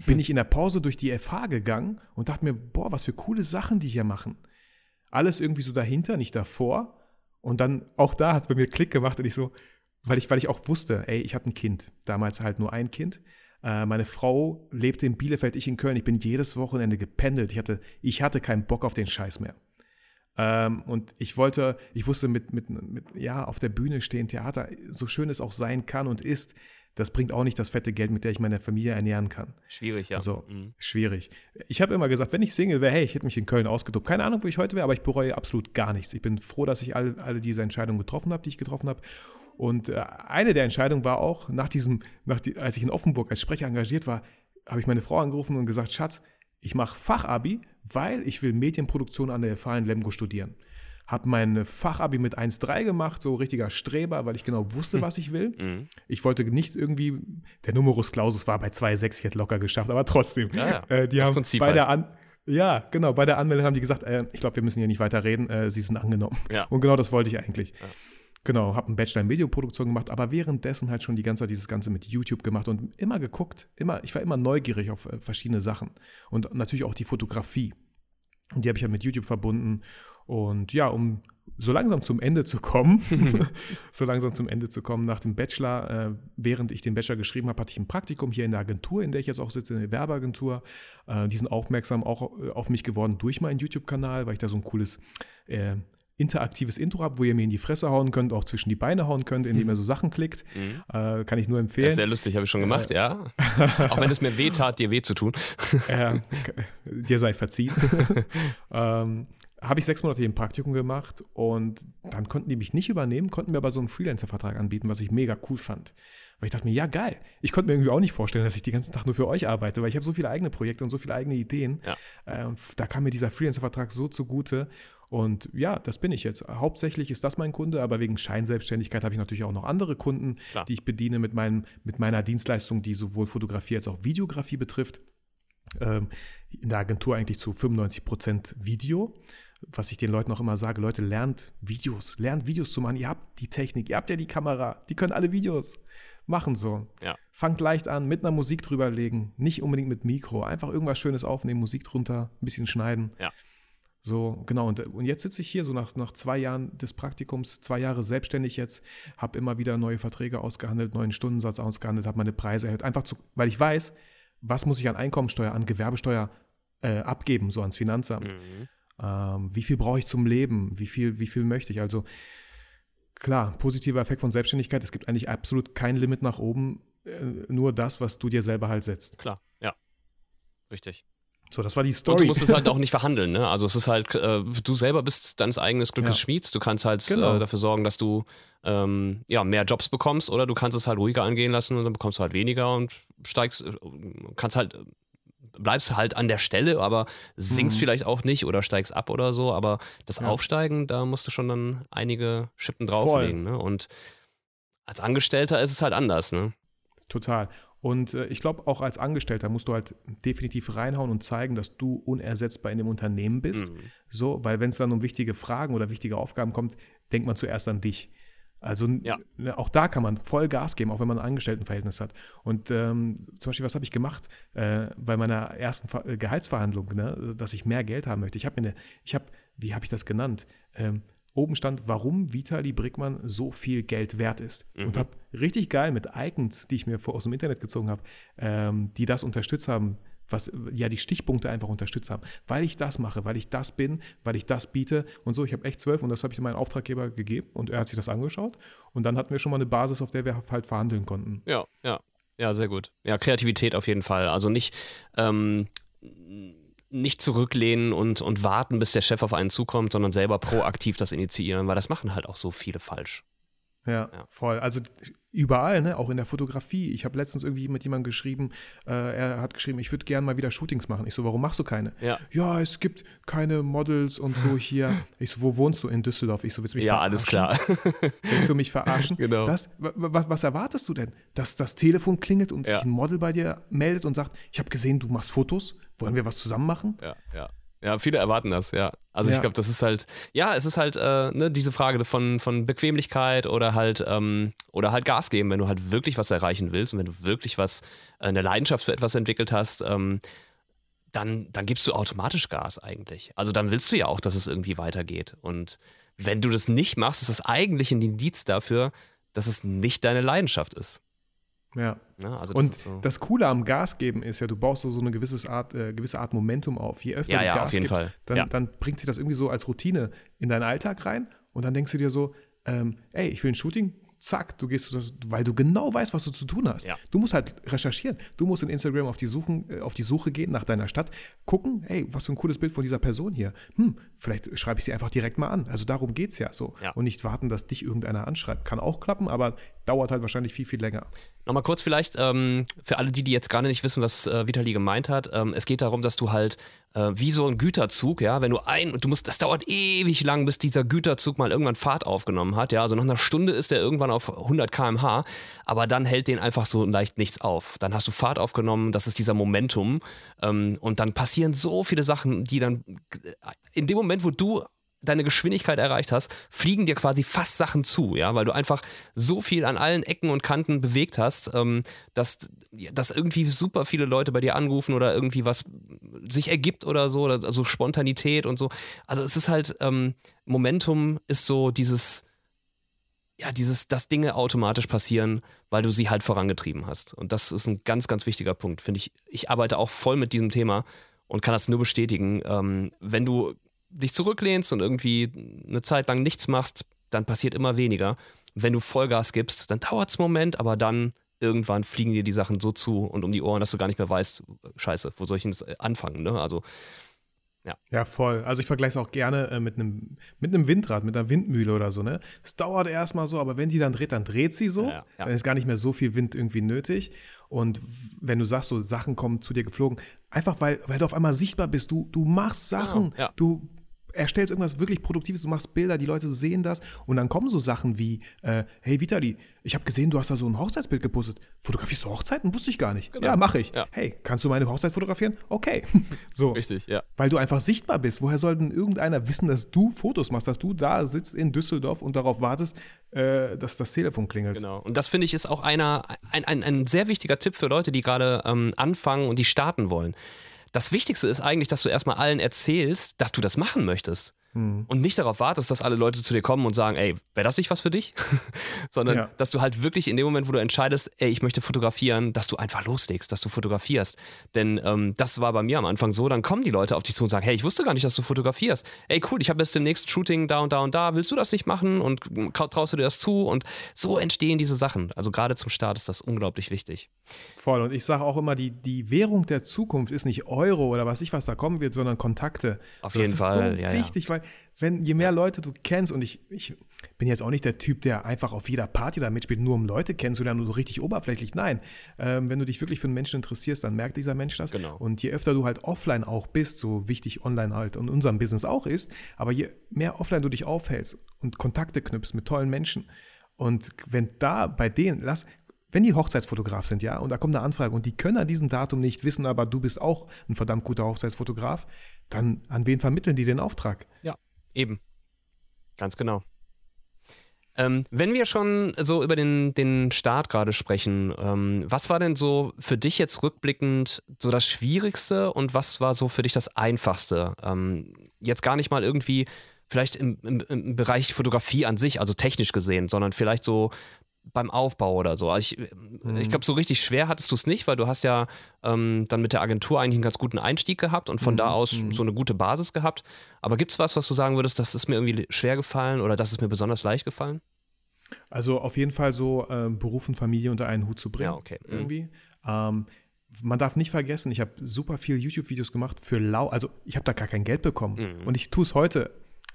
bin ich in der Pause durch die FH gegangen und dachte mir, boah, was für coole Sachen die hier machen. Alles irgendwie so dahinter, nicht davor. Und dann auch da hat es bei mir Klick gemacht und ich so, weil ich, weil ich auch wusste, ey, ich hatte ein Kind. Damals halt nur ein Kind. Äh, meine Frau lebte in Bielefeld, ich in Köln. Ich bin jedes Wochenende gependelt. Ich hatte, ich hatte keinen Bock auf den Scheiß mehr. Ähm, und ich wollte, ich wusste mit, mit, mit, ja, auf der Bühne stehen, Theater, so schön es auch sein kann und ist, das bringt auch nicht das fette Geld, mit der ich meine Familie ernähren kann. Schwierig, ja. So, mhm. schwierig. Ich habe immer gesagt, wenn ich Single wäre, hey, ich hätte mich in Köln ausgetobt. Keine Ahnung, wo ich heute wäre, aber ich bereue absolut gar nichts. Ich bin froh, dass ich alle, alle diese Entscheidungen getroffen habe, die ich getroffen habe. Und äh, eine der Entscheidungen war auch, nach diesem, nach die, als ich in Offenburg als Sprecher engagiert war, habe ich meine Frau angerufen und gesagt, Schatz, ich mache Fachabi, weil ich will Medienproduktion an der FH in Lemgo studieren habe mein Fachabi mit 1,3 gemacht, so richtiger Streber, weil ich genau wusste, was ich will. Mhm. Ich wollte nicht irgendwie, der Numerus Clausus war bei 2,6, ich hätte locker geschafft, aber trotzdem. Ja, ja. Äh, die das haben Prinzip bei halt. der An ja, genau, bei der Anmeldung haben die gesagt, äh, ich glaube, wir müssen hier nicht weiter reden, äh, sie sind angenommen. Ja. Und genau das wollte ich eigentlich. Ja. Genau, habe einen Bachelor in Medienproduktion gemacht, aber währenddessen halt schon die ganze Zeit dieses Ganze mit YouTube gemacht und immer geguckt, immer, ich war immer neugierig auf äh, verschiedene Sachen und natürlich auch die Fotografie. Und die habe ich ja mit YouTube verbunden und ja, um so langsam zum Ende zu kommen, so langsam zum Ende zu kommen nach dem Bachelor, äh, während ich den Bachelor geschrieben habe, hatte ich ein Praktikum hier in der Agentur, in der ich jetzt auch sitze, in der Werbeagentur. Äh, die sind aufmerksam auch äh, auf mich geworden durch meinen YouTube-Kanal, weil ich da so ein cooles äh, interaktives Intro habe, wo ihr mir in die Fresse hauen könnt, auch zwischen die Beine hauen könnt, indem mhm. ihr so Sachen klickt. Mhm. Äh, kann ich nur empfehlen. Sehr lustig, habe ich schon gemacht, äh, ja. auch wenn es mir weh tat, dir weh zu tun. dir sei verziehen. ähm, habe ich sechs Monate ein Praktikum gemacht und dann konnten die mich nicht übernehmen, konnten mir aber so einen Freelancer-Vertrag anbieten, was ich mega cool fand. Weil ich dachte mir, ja, geil. Ich konnte mir irgendwie auch nicht vorstellen, dass ich den ganzen Tag nur für euch arbeite, weil ich habe so viele eigene Projekte und so viele eigene Ideen. Ja. Äh, und da kam mir dieser Freelancer-Vertrag so zugute. Und ja, das bin ich jetzt. Hauptsächlich ist das mein Kunde, aber wegen Scheinselbstständigkeit habe ich natürlich auch noch andere Kunden, Klar. die ich bediene mit, meinem, mit meiner Dienstleistung, die sowohl Fotografie als auch Videografie betrifft. Ähm, in der Agentur eigentlich zu 95 Prozent Video was ich den Leuten auch immer sage, Leute, lernt Videos, lernt Videos zu machen. Ihr habt die Technik, ihr habt ja die Kamera, die können alle Videos machen so. Ja. Fangt leicht an, mit einer Musik drüberlegen, nicht unbedingt mit Mikro, einfach irgendwas Schönes aufnehmen, Musik drunter, ein bisschen schneiden. Ja. So, genau. Und, und jetzt sitze ich hier, so nach, nach zwei Jahren des Praktikums, zwei Jahre selbstständig jetzt, habe immer wieder neue Verträge ausgehandelt, neuen Stundensatz ausgehandelt, habe meine Preise erhöht. Einfach zu, weil ich weiß, was muss ich an Einkommensteuer, an Gewerbesteuer äh, abgeben, so ans Finanzamt. Mhm. Ähm, wie viel brauche ich zum Leben? Wie viel, wie viel möchte ich? Also klar, positiver Effekt von Selbstständigkeit. Es gibt eigentlich absolut kein Limit nach oben, äh, nur das, was du dir selber halt setzt. Klar, ja. Richtig. So, das war die Story. Und du musst es halt auch nicht verhandeln, ne? Also es ist halt, äh, du selber bist deines eigenen Glückes ja. Schmieds. Du kannst halt genau. äh, dafür sorgen, dass du ähm, ja, mehr Jobs bekommst oder du kannst es halt ruhiger angehen lassen und dann bekommst du halt weniger und steigst, äh, kannst halt bleibst halt an der Stelle, aber singst mhm. vielleicht auch nicht oder steigst ab oder so. Aber das ja. Aufsteigen, da musst du schon dann einige Schippen drauflegen. Ne? Und als Angestellter ist es halt anders. Ne? Total. Und äh, ich glaube, auch als Angestellter musst du halt definitiv reinhauen und zeigen, dass du unersetzbar in dem Unternehmen bist. Mhm. So, weil wenn es dann um wichtige Fragen oder wichtige Aufgaben kommt, denkt man zuerst an dich. Also ja. Ne, auch da kann man voll Gas geben, auch wenn man ein Angestelltenverhältnis hat. Und ähm, zum Beispiel, was habe ich gemacht äh, bei meiner ersten Ver äh, Gehaltsverhandlung, ne, dass ich mehr Geld haben möchte. Ich habe mir eine, ich habe, wie habe ich das genannt? Ähm, oben stand, warum Vitali Brickmann so viel Geld wert ist. Mhm. Und habe richtig geil mit Icons, die ich mir vor, aus dem Internet gezogen habe, ähm, die das unterstützt haben, was ja die Stichpunkte einfach unterstützt haben. Weil ich das mache, weil ich das bin, weil ich das biete und so. Ich habe echt zwölf und das habe ich meinem Auftraggeber gegeben und er hat sich das angeschaut und dann hatten wir schon mal eine Basis, auf der wir halt verhandeln konnten. Ja, ja. Ja, sehr gut. Ja, Kreativität auf jeden Fall. Also nicht, ähm, nicht zurücklehnen und, und warten, bis der Chef auf einen zukommt, sondern selber proaktiv das initiieren, weil das machen halt auch so viele falsch. Ja, ja, voll. Also überall, ne? auch in der Fotografie. Ich habe letztens irgendwie mit jemandem geschrieben, äh, er hat geschrieben, ich würde gerne mal wieder Shootings machen. Ich so, warum machst du keine? Ja. ja, es gibt keine Models und so hier. Ich so, wo wohnst du? In Düsseldorf. Ich so, willst du mich ja, verarschen? alles klar. willst du mich verarschen? genau. Das, was, was, erwartest du denn? Dass das Telefon klingelt und ja. sich ein Model bei dir meldet und sagt, ich habe gesehen, du machst Fotos, wollen wir was zusammen machen? Ja, ja. Ja, viele erwarten das, ja. Also ja. ich glaube, das ist halt, ja, es ist halt äh, ne, diese Frage von, von Bequemlichkeit oder halt, ähm, oder halt Gas geben, wenn du halt wirklich was erreichen willst und wenn du wirklich was, äh, eine Leidenschaft für etwas entwickelt hast, ähm, dann, dann gibst du automatisch Gas eigentlich. Also dann willst du ja auch, dass es irgendwie weitergeht. Und wenn du das nicht machst, ist das eigentlich ein Indiz dafür, dass es nicht deine Leidenschaft ist. Ja. ja also das und so. das Coole am Gas geben ist ja, du baust so, so eine gewisse Art, äh, gewisse Art Momentum auf. Je öfter ja, du ja, Gas gibst. Dann, ja. dann bringt sich das irgendwie so als Routine in deinen Alltag rein und dann denkst du dir so, ähm, ey, ich will ein Shooting, zack, du gehst, weil du genau weißt, was du zu tun hast. Ja. Du musst halt recherchieren. Du musst in Instagram auf die, Suchen, äh, auf die Suche gehen nach deiner Stadt, gucken, hey, was für ein cooles Bild von dieser Person hier. Hm, vielleicht schreibe ich sie einfach direkt mal an. Also darum geht es ja so. Ja. Und nicht warten, dass dich irgendeiner anschreibt. Kann auch klappen, aber dauert halt wahrscheinlich viel, viel länger. Nochmal kurz vielleicht ähm, für alle die, die jetzt gerade nicht wissen, was äh, Vitali gemeint hat. Ähm, es geht darum, dass du halt äh, wie so ein Güterzug, ja, wenn du ein du musst, das dauert ewig lang, bis dieser Güterzug mal irgendwann Fahrt aufgenommen hat, ja, also nach einer Stunde ist der irgendwann auf 100 km/h, aber dann hält den einfach so leicht nichts auf. Dann hast du Fahrt aufgenommen, das ist dieser Momentum ähm, und dann passieren so viele Sachen, die dann in dem Moment, wo du deine Geschwindigkeit erreicht hast, fliegen dir quasi fast Sachen zu, ja, weil du einfach so viel an allen Ecken und Kanten bewegt hast, ähm, dass, dass irgendwie super viele Leute bei dir anrufen oder irgendwie was sich ergibt oder so, also Spontanität und so. Also es ist halt, ähm, Momentum ist so dieses, ja, dieses, dass Dinge automatisch passieren, weil du sie halt vorangetrieben hast. Und das ist ein ganz, ganz wichtiger Punkt, finde ich. Ich arbeite auch voll mit diesem Thema und kann das nur bestätigen. Ähm, wenn du dich zurücklehnst und irgendwie eine Zeit lang nichts machst, dann passiert immer weniger. Wenn du Vollgas gibst, dann dauert es einen Moment, aber dann irgendwann fliegen dir die Sachen so zu und um die Ohren, dass du gar nicht mehr weißt, scheiße, wo soll ich denn das äh, anfangen? Ne? Also, ja. Ja, voll. Also ich vergleiche es auch gerne äh, mit einem mit einem Windrad, mit einer Windmühle oder so, ne? Es dauert erstmal so, aber wenn die dann dreht, dann dreht sie so. Ja, ja. Dann ist gar nicht mehr so viel Wind irgendwie nötig. Und wenn du sagst, so Sachen kommen zu dir geflogen, einfach weil, weil du auf einmal sichtbar bist, du, du machst Sachen, genau, du erstellst irgendwas wirklich Produktives, du machst Bilder, die Leute sehen das und dann kommen so Sachen wie, äh, hey Vitali, ich habe gesehen, du hast da so ein Hochzeitsbild gepostet. Fotografierst du Hochzeiten? Wusste ich gar nicht. Genau. Ja, mache ich. Ja. Hey, kannst du meine Hochzeit fotografieren? Okay. so. Richtig, ja. Weil du einfach sichtbar bist. Woher soll denn irgendeiner wissen, dass du Fotos machst, dass du da sitzt in Düsseldorf und darauf wartest, äh, dass das Telefon klingelt? Genau. Und das finde ich ist auch einer, ein, ein, ein sehr wichtiger Tipp für Leute, die gerade ähm, anfangen und die starten wollen. Das Wichtigste ist eigentlich, dass du erstmal allen erzählst, dass du das machen möchtest. Hm. Und nicht darauf wartest, dass alle Leute zu dir kommen und sagen, ey, wäre das nicht was für dich? Sondern ja. dass du halt wirklich in dem Moment, wo du entscheidest, ey, ich möchte fotografieren, dass du einfach loslegst, dass du fotografierst. Denn ähm, das war bei mir am Anfang so, dann kommen die Leute auf dich zu und sagen, hey, ich wusste gar nicht, dass du fotografierst. Ey, cool, ich habe jetzt demnächst Shooting da und da und da, willst du das nicht machen? Und traust du dir das zu? Und so entstehen diese Sachen. Also gerade zum Start ist das unglaublich wichtig. Voll. Und ich sage auch immer, die, die Währung der Zukunft ist nicht Euro oder was ich was da kommen wird, sondern Kontakte. Auf jeden Fall. Das ist so ja, wichtig, ja. weil wenn je mehr Leute du kennst und ich, ich bin jetzt auch nicht der Typ, der einfach auf jeder Party da mitspielt, nur um Leute kennenzulernen, so richtig oberflächlich. Nein, ähm, wenn du dich wirklich für einen Menschen interessierst, dann merkt dieser Mensch das. Genau. Und je öfter du halt offline auch bist, so wichtig online halt in unserem Business auch ist, aber je mehr offline du dich aufhältst und Kontakte knüpfst mit tollen Menschen und wenn da bei denen, lass, wenn die Hochzeitsfotograf sind, ja, und da kommt eine Anfrage und die können an diesem Datum nicht wissen, aber du bist auch ein verdammt guter Hochzeitsfotograf, dann an wen vermitteln die den Auftrag? Ja. Eben. Ganz genau. Ähm, wenn wir schon so über den, den Start gerade sprechen, ähm, was war denn so für dich jetzt rückblickend so das Schwierigste und was war so für dich das Einfachste? Ähm, jetzt gar nicht mal irgendwie vielleicht im, im, im Bereich Fotografie an sich, also technisch gesehen, sondern vielleicht so beim Aufbau oder so. Also ich, mhm. ich glaube, so richtig schwer hattest du es nicht, weil du hast ja ähm, dann mit der Agentur eigentlich einen ganz guten Einstieg gehabt und von mhm. da aus mhm. so eine gute Basis gehabt. Aber gibt es was, was du sagen würdest, das ist mir irgendwie schwer gefallen oder das ist mir besonders leicht gefallen? Also auf jeden Fall so ähm, Beruf und Familie unter einen Hut zu bringen. Ja, okay. Mhm. Irgendwie. Ähm, man darf nicht vergessen, ich habe super viel YouTube-Videos gemacht für lau, also ich habe da gar kein Geld bekommen. Mhm. Und ich tue es heute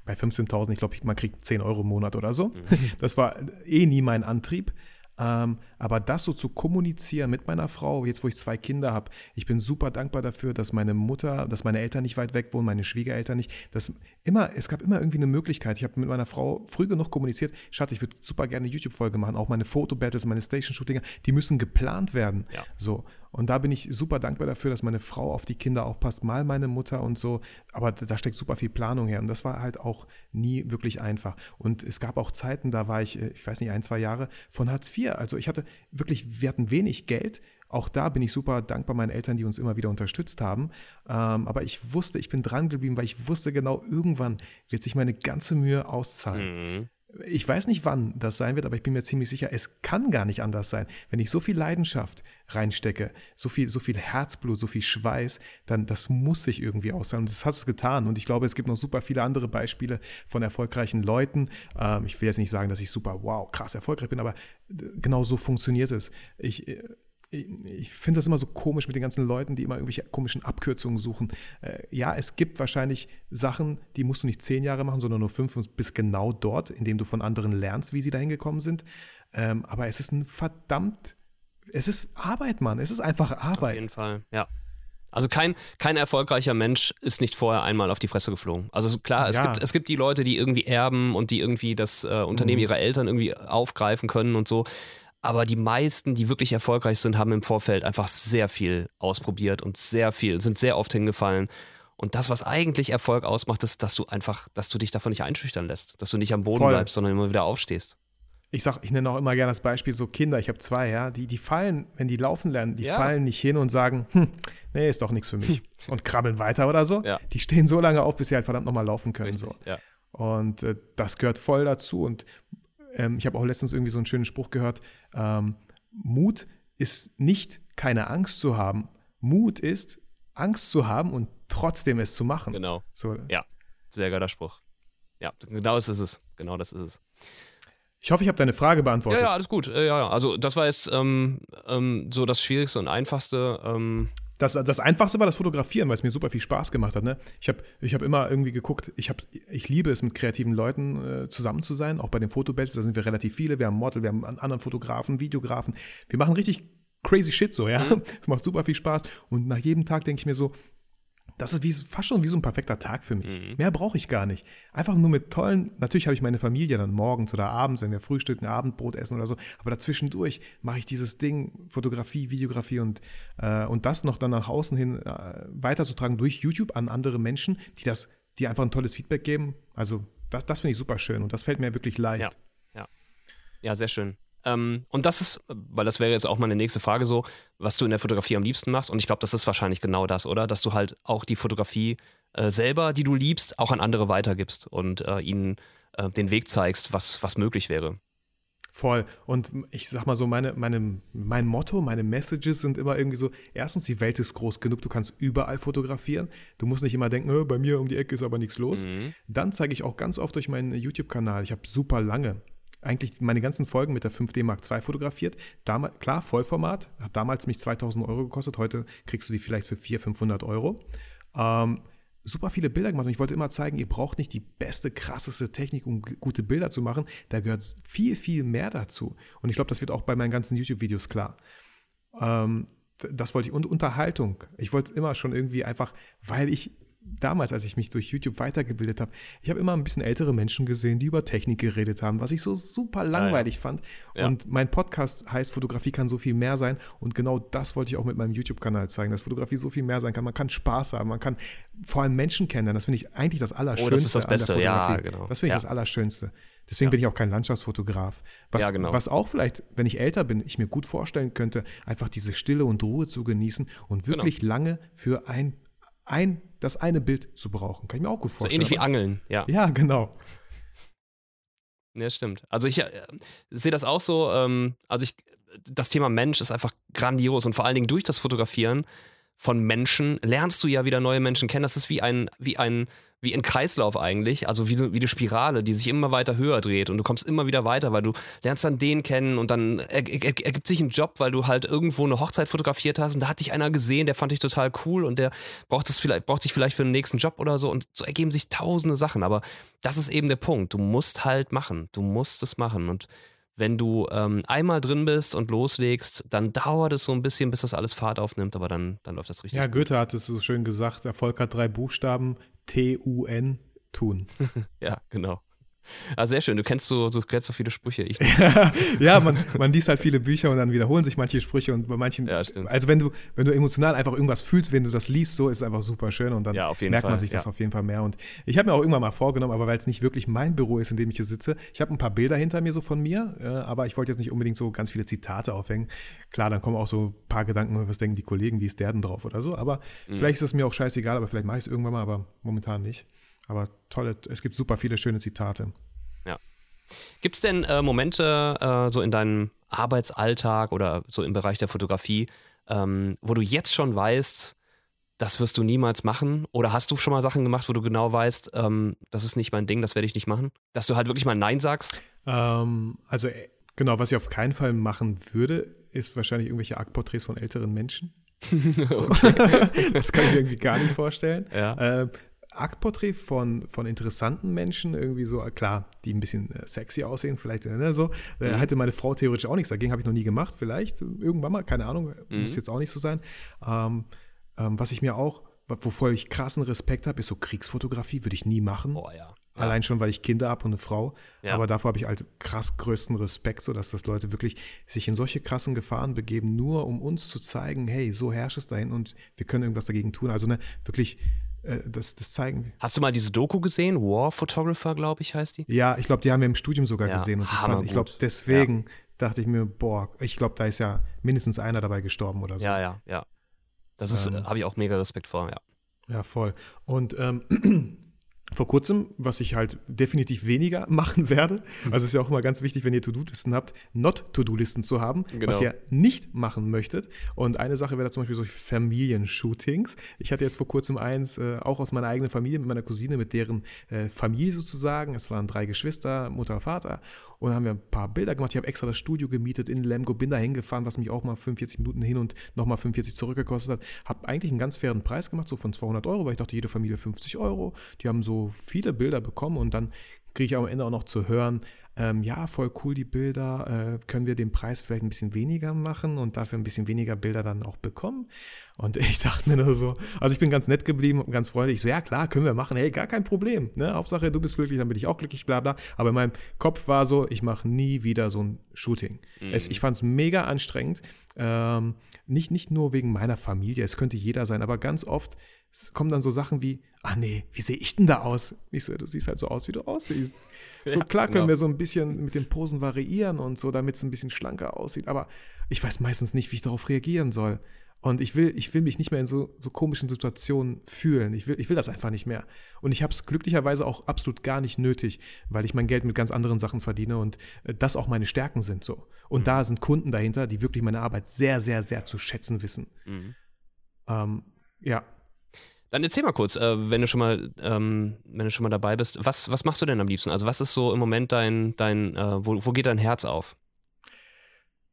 bei 15.000, ich glaube, man kriegt 10 Euro im Monat oder so. Mhm. Das war eh nie mein Antrieb. Ähm, aber das so zu kommunizieren mit meiner Frau, jetzt wo ich zwei Kinder habe, ich bin super dankbar dafür, dass meine Mutter, dass meine Eltern nicht weit weg wohnen, meine Schwiegereltern nicht. Dass immer, es gab immer irgendwie eine Möglichkeit. Ich habe mit meiner Frau früh genug kommuniziert, Schatz, ich würde super gerne eine YouTube-Folge machen, auch meine Fotobattles, meine Station-Shootinger, die müssen geplant werden. Ja. So. Und da bin ich super dankbar dafür, dass meine Frau auf die Kinder aufpasst, mal meine Mutter und so. Aber da steckt super viel Planung her. Und das war halt auch nie wirklich einfach. Und es gab auch Zeiten, da war ich, äh, ich weiß nicht, ein, zwei Jahre von Hartz IV. Also ich hatte wirklich, wir hatten wenig Geld. Auch da bin ich super dankbar meinen Eltern, die uns immer wieder unterstützt haben. Ähm, aber ich wusste, ich bin dran geblieben, weil ich wusste genau, irgendwann wird sich meine ganze Mühe auszahlen. Mhm. Ich weiß nicht, wann das sein wird, aber ich bin mir ziemlich sicher, es kann gar nicht anders sein. Wenn ich so viel Leidenschaft reinstecke, so viel, so viel Herzblut, so viel Schweiß, dann das muss sich irgendwie auszahlen. Und das hat es getan. Und ich glaube, es gibt noch super viele andere Beispiele von erfolgreichen Leuten. Ähm, ich will jetzt nicht sagen, dass ich super, wow, krass erfolgreich bin, aber genau so funktioniert es. Ich äh, ich finde das immer so komisch mit den ganzen Leuten, die immer irgendwelche komischen Abkürzungen suchen. Äh, ja, es gibt wahrscheinlich Sachen, die musst du nicht zehn Jahre machen, sondern nur fünf und bist genau dort, indem du von anderen lernst, wie sie dahin gekommen sind. Ähm, aber es ist ein verdammt, es ist Arbeit, Mann. Es ist einfach Arbeit. Auf jeden Fall, ja. Also kein, kein erfolgreicher Mensch ist nicht vorher einmal auf die Fresse geflogen. Also klar, es, ja. gibt, es gibt die Leute, die irgendwie erben und die irgendwie das äh, Unternehmen mhm. ihrer Eltern irgendwie aufgreifen können und so. Aber die meisten, die wirklich erfolgreich sind, haben im Vorfeld einfach sehr viel ausprobiert und sehr viel, sind sehr oft hingefallen. Und das, was eigentlich Erfolg ausmacht, ist, dass du einfach, dass du dich davon nicht einschüchtern lässt, dass du nicht am Boden Voll. bleibst, sondern immer wieder aufstehst. Ich sag, ich nenne auch immer gerne das Beispiel so Kinder, ich habe zwei, ja, die, die fallen, wenn die laufen lernen, die ja. fallen nicht hin und sagen, hm, nee, ist doch nichts für mich und krabbeln weiter oder so. Ja. Die stehen so lange auf, bis sie halt verdammt nochmal laufen können. Richtig, so. Ja. Und äh, das gehört voll dazu. Und ähm, ich habe auch letztens irgendwie so einen schönen Spruch gehört, ähm, Mut ist nicht keine Angst zu haben. Mut ist Angst zu haben und trotzdem es zu machen. Genau. So. Ja, sehr geiler Spruch. Ja, genau das ist es. Genau das ist es. Ich hoffe, ich habe deine Frage beantwortet. Ja, ja, alles gut. Ja, ja. Also das war jetzt ähm, ähm, so das Schwierigste und Einfachste. Ähm, das, das Einfachste war das Fotografieren, weil es mir super viel Spaß gemacht hat. Ne? Ich habe ich hab immer irgendwie geguckt, ich, hab, ich liebe es, mit kreativen Leuten äh, zusammen zu sein, auch bei den Fotobells, da sind wir relativ viele. Wir haben Model, wir haben einen anderen Fotografen, Videografen. Wir machen richtig crazy Shit so, ja. Mhm. Es macht super viel Spaß. Und nach jedem Tag denke ich mir so, das ist wie, fast schon wie so ein perfekter Tag für mich. Mhm. Mehr brauche ich gar nicht. Einfach nur mit tollen, natürlich habe ich meine Familie dann morgens oder abends, wenn wir frühstücken, Abendbrot essen oder so, aber dazwischendurch mache ich dieses Ding, Fotografie, Videografie und, äh, und das noch dann nach außen hin äh, weiterzutragen durch YouTube an andere Menschen, die das, die einfach ein tolles Feedback geben. Also das, das finde ich super schön und das fällt mir wirklich leicht. Ja, ja. ja sehr schön. Ähm, und das ist, weil das wäre jetzt auch meine nächste Frage so, was du in der Fotografie am liebsten machst. Und ich glaube, das ist wahrscheinlich genau das, oder? Dass du halt auch die Fotografie äh, selber, die du liebst, auch an andere weitergibst und äh, ihnen äh, den Weg zeigst, was, was möglich wäre. Voll. Und ich sag mal so, meine, meine, mein Motto, meine Messages sind immer irgendwie so: erstens, die Welt ist groß genug, du kannst überall fotografieren. Du musst nicht immer denken, bei mir um die Ecke ist aber nichts los. Mhm. Dann zeige ich auch ganz oft durch meinen YouTube-Kanal, ich habe super lange eigentlich meine ganzen Folgen mit der 5D Mark II fotografiert. Damals, klar, Vollformat, hat damals mich 2000 Euro gekostet, heute kriegst du die vielleicht für 400, 500 Euro. Ähm, super viele Bilder gemacht und ich wollte immer zeigen, ihr braucht nicht die beste, krasseste Technik, um gute Bilder zu machen. Da gehört viel, viel mehr dazu. Und ich glaube, das wird auch bei meinen ganzen YouTube-Videos klar. Ähm, das wollte ich. Und Unterhaltung. Ich wollte immer schon irgendwie einfach, weil ich damals, als ich mich durch YouTube weitergebildet habe, ich habe immer ein bisschen ältere Menschen gesehen, die über Technik geredet haben, was ich so super langweilig ja, ja. fand. Ja. Und mein Podcast heißt Fotografie kann so viel mehr sein. Und genau das wollte ich auch mit meinem YouTube-Kanal zeigen, dass Fotografie so viel mehr sein kann. Man kann Spaß haben, man kann vor allem Menschen kennenlernen. Das finde ich eigentlich das Allerschönste. Oh, das ist das Beste, ja, genau. Das finde ich das Allerschönste. Deswegen bin ich auch kein Landschaftsfotograf. Was, ja, genau. was auch vielleicht, wenn ich älter bin, ich mir gut vorstellen könnte, einfach diese Stille und Ruhe zu genießen und genau. wirklich genau. lange für ein, ein das eine Bild zu brauchen. Kann ich mir auch gut vorstellen. So ähnlich wie Angeln, ja. Ja, genau. Ja, stimmt. Also ich äh, sehe das auch so. Ähm, also ich, das Thema Mensch ist einfach grandios und vor allen Dingen durch das Fotografieren von Menschen lernst du ja wieder neue Menschen kennen. Das ist wie ein, wie ein wie ein Kreislauf eigentlich, also wie, wie eine Spirale, die sich immer weiter höher dreht und du kommst immer wieder weiter, weil du lernst dann den kennen und dann er, er, ergibt sich ein Job, weil du halt irgendwo eine Hochzeit fotografiert hast und da hat dich einer gesehen, der fand dich total cool und der braucht das vielleicht, braucht dich vielleicht für den nächsten Job oder so und so ergeben sich tausende Sachen, aber das ist eben der Punkt. Du musst halt machen, du musst es machen und wenn du ähm, einmal drin bist und loslegst, dann dauert es so ein bisschen, bis das alles Fahrt aufnimmt, aber dann, dann läuft das richtig. Ja, Goethe hat es so schön gesagt, Erfolg hat drei Buchstaben, T-U-N, tun. ja, genau. Ah, sehr schön. Du kennst so, du kennst so viele Sprüche. Ich ja, man, man liest halt viele Bücher und dann wiederholen sich manche Sprüche und bei manchen. Ja, stimmt. Also wenn du, wenn du emotional einfach irgendwas fühlst, wenn du das liest, so ist es einfach super schön und dann Ja, auf jeden merkt man Fall, sich das ja. auf jeden Fall mehr. Und ich habe mir auch irgendwann mal vorgenommen, aber weil es nicht wirklich mein Büro ist, in dem ich hier sitze, ich habe ein paar Bilder hinter mir so von mir, äh, aber ich wollte jetzt nicht unbedingt so ganz viele Zitate aufhängen. Klar, dann kommen auch so ein paar Gedanken, was denken die Kollegen, wie ist der denn drauf oder so. Aber Mhm. vielleicht ist es mir auch scheißegal, aber vielleicht mache ich es irgendwann mal, aber momentan nicht. Aber tolle, es gibt super viele schöne Zitate. Gibt es denn äh, Momente äh, so in deinem Arbeitsalltag oder so im Bereich der Fotografie, ähm, wo du jetzt schon weißt, das wirst du niemals machen? Oder hast du schon mal Sachen gemacht, wo du genau weißt, ähm, das ist nicht mein Ding, das werde ich nicht machen? Dass du halt wirklich mal Nein sagst? Ähm, also äh, genau, was ich auf keinen Fall machen würde, ist wahrscheinlich irgendwelche Aktporträts von älteren Menschen. das kann ich mir irgendwie gar nicht vorstellen. Ja. Äh, Aktporträt von, von interessanten Menschen, irgendwie so, äh, klar, die ein bisschen äh, sexy aussehen, vielleicht äh, ne, so. Äh, Mhm. Hätte meine Frau theoretisch auch nichts dagegen, habe ich noch nie gemacht, vielleicht, äh, irgendwann mal, keine Ahnung, Mhm. muss jetzt auch nicht so sein. Ähm, ähm, was ich mir auch, wovor ich krassen Respekt habe, ist so Kriegsfotografie, würde ich nie machen. Boah, ja. Allein schon, weil ich Kinder habe und eine Frau. Ja. Aber davor habe ich halt krass größten Respekt, so dass das Leute wirklich sich in solche krassen Gefahren begeben, nur um uns zu zeigen, hey, so herrscht es dahin und wir können irgendwas dagegen tun. Also ne, wirklich, äh, das, das zeigen. Hast du mal diese Doku gesehen? War Photographer, glaube ich, heißt die? Ja, ich glaube, die haben wir im Studium sogar Ja, gesehen. Und fand, ich glaube, deswegen dachte ich mir, boah, ich glaube, da ist ja mindestens einer dabei gestorben oder so. Ja, ja, ja. Das ist, Ähm. habe ich auch mega Respekt vor, ja. Ja, voll. Und ähm, vor kurzem, was ich halt definitiv weniger machen werde, Hm. also es ist ja auch immer ganz wichtig, wenn ihr To-Do-Listen habt, Not-To-Do-Listen zu haben, Genau. was ihr nicht machen möchtet. Und eine Sache wäre da zum Beispiel solche Familienshootings. Ich hatte jetzt vor kurzem eins, äh, auch aus meiner eigenen Familie, mit meiner Cousine, mit deren äh, Familie sozusagen. Es waren drei Geschwister, Mutter, Vater. Und dann haben wir ein paar Bilder gemacht. Ich habe extra das Studio gemietet in Lemgo, bin da hingefahren, was mich auch mal 45 Minuten hin und nochmal 45 zurückgekostet hat. Habe eigentlich einen ganz fairen Preis gemacht, so von 200 Euro, weil ich dachte, jede Familie 50 Euro. Die haben so viele Bilder bekommen und dann kriege ich am Ende auch noch zu hören, ähm, ja, voll cool die Bilder, äh, können wir den Preis vielleicht ein bisschen weniger machen und dafür ein bisschen weniger Bilder dann auch bekommen? Und ich dachte mir nur so, also ich bin ganz nett geblieben und ganz freundlich, so ja klar, können wir machen, hey, gar kein Problem, ne? Hauptsache du bist glücklich, dann bin ich auch glücklich, bla bla. Aber in meinem Kopf war so, ich mache nie wieder so ein Shooting. Es, ich fand es mega anstrengend, ähm, nicht, nicht nur wegen meiner Familie, es könnte jeder sein, aber ganz oft es kommen dann so Sachen wie, ah nee, wie sehe ich denn da aus? Ich so, du siehst halt so aus, wie du aussiehst. So Ja, klar können genau. wir so ein bisschen mit den Posen variieren und so, damit es ein bisschen schlanker aussieht, aber ich weiß meistens nicht, wie ich darauf reagieren soll. Und ich will, ich will mich nicht mehr in so, so komischen Situationen fühlen. Ich will, ich will das einfach nicht mehr. Und ich habe es glücklicherweise auch absolut gar nicht nötig, weil ich mein Geld mit ganz anderen Sachen verdiene und äh, das auch meine Stärken sind so. Und da sind Kunden dahinter, die wirklich meine Arbeit sehr, sehr, sehr zu schätzen wissen. Mhm. Ähm, ja, Dann erzähl mal kurz, äh, wenn du schon mal, ähm, wenn du schon mal dabei bist, was, was machst du denn am liebsten? Also was ist so im Moment dein, dein, äh, wo, wo geht dein Herz auf?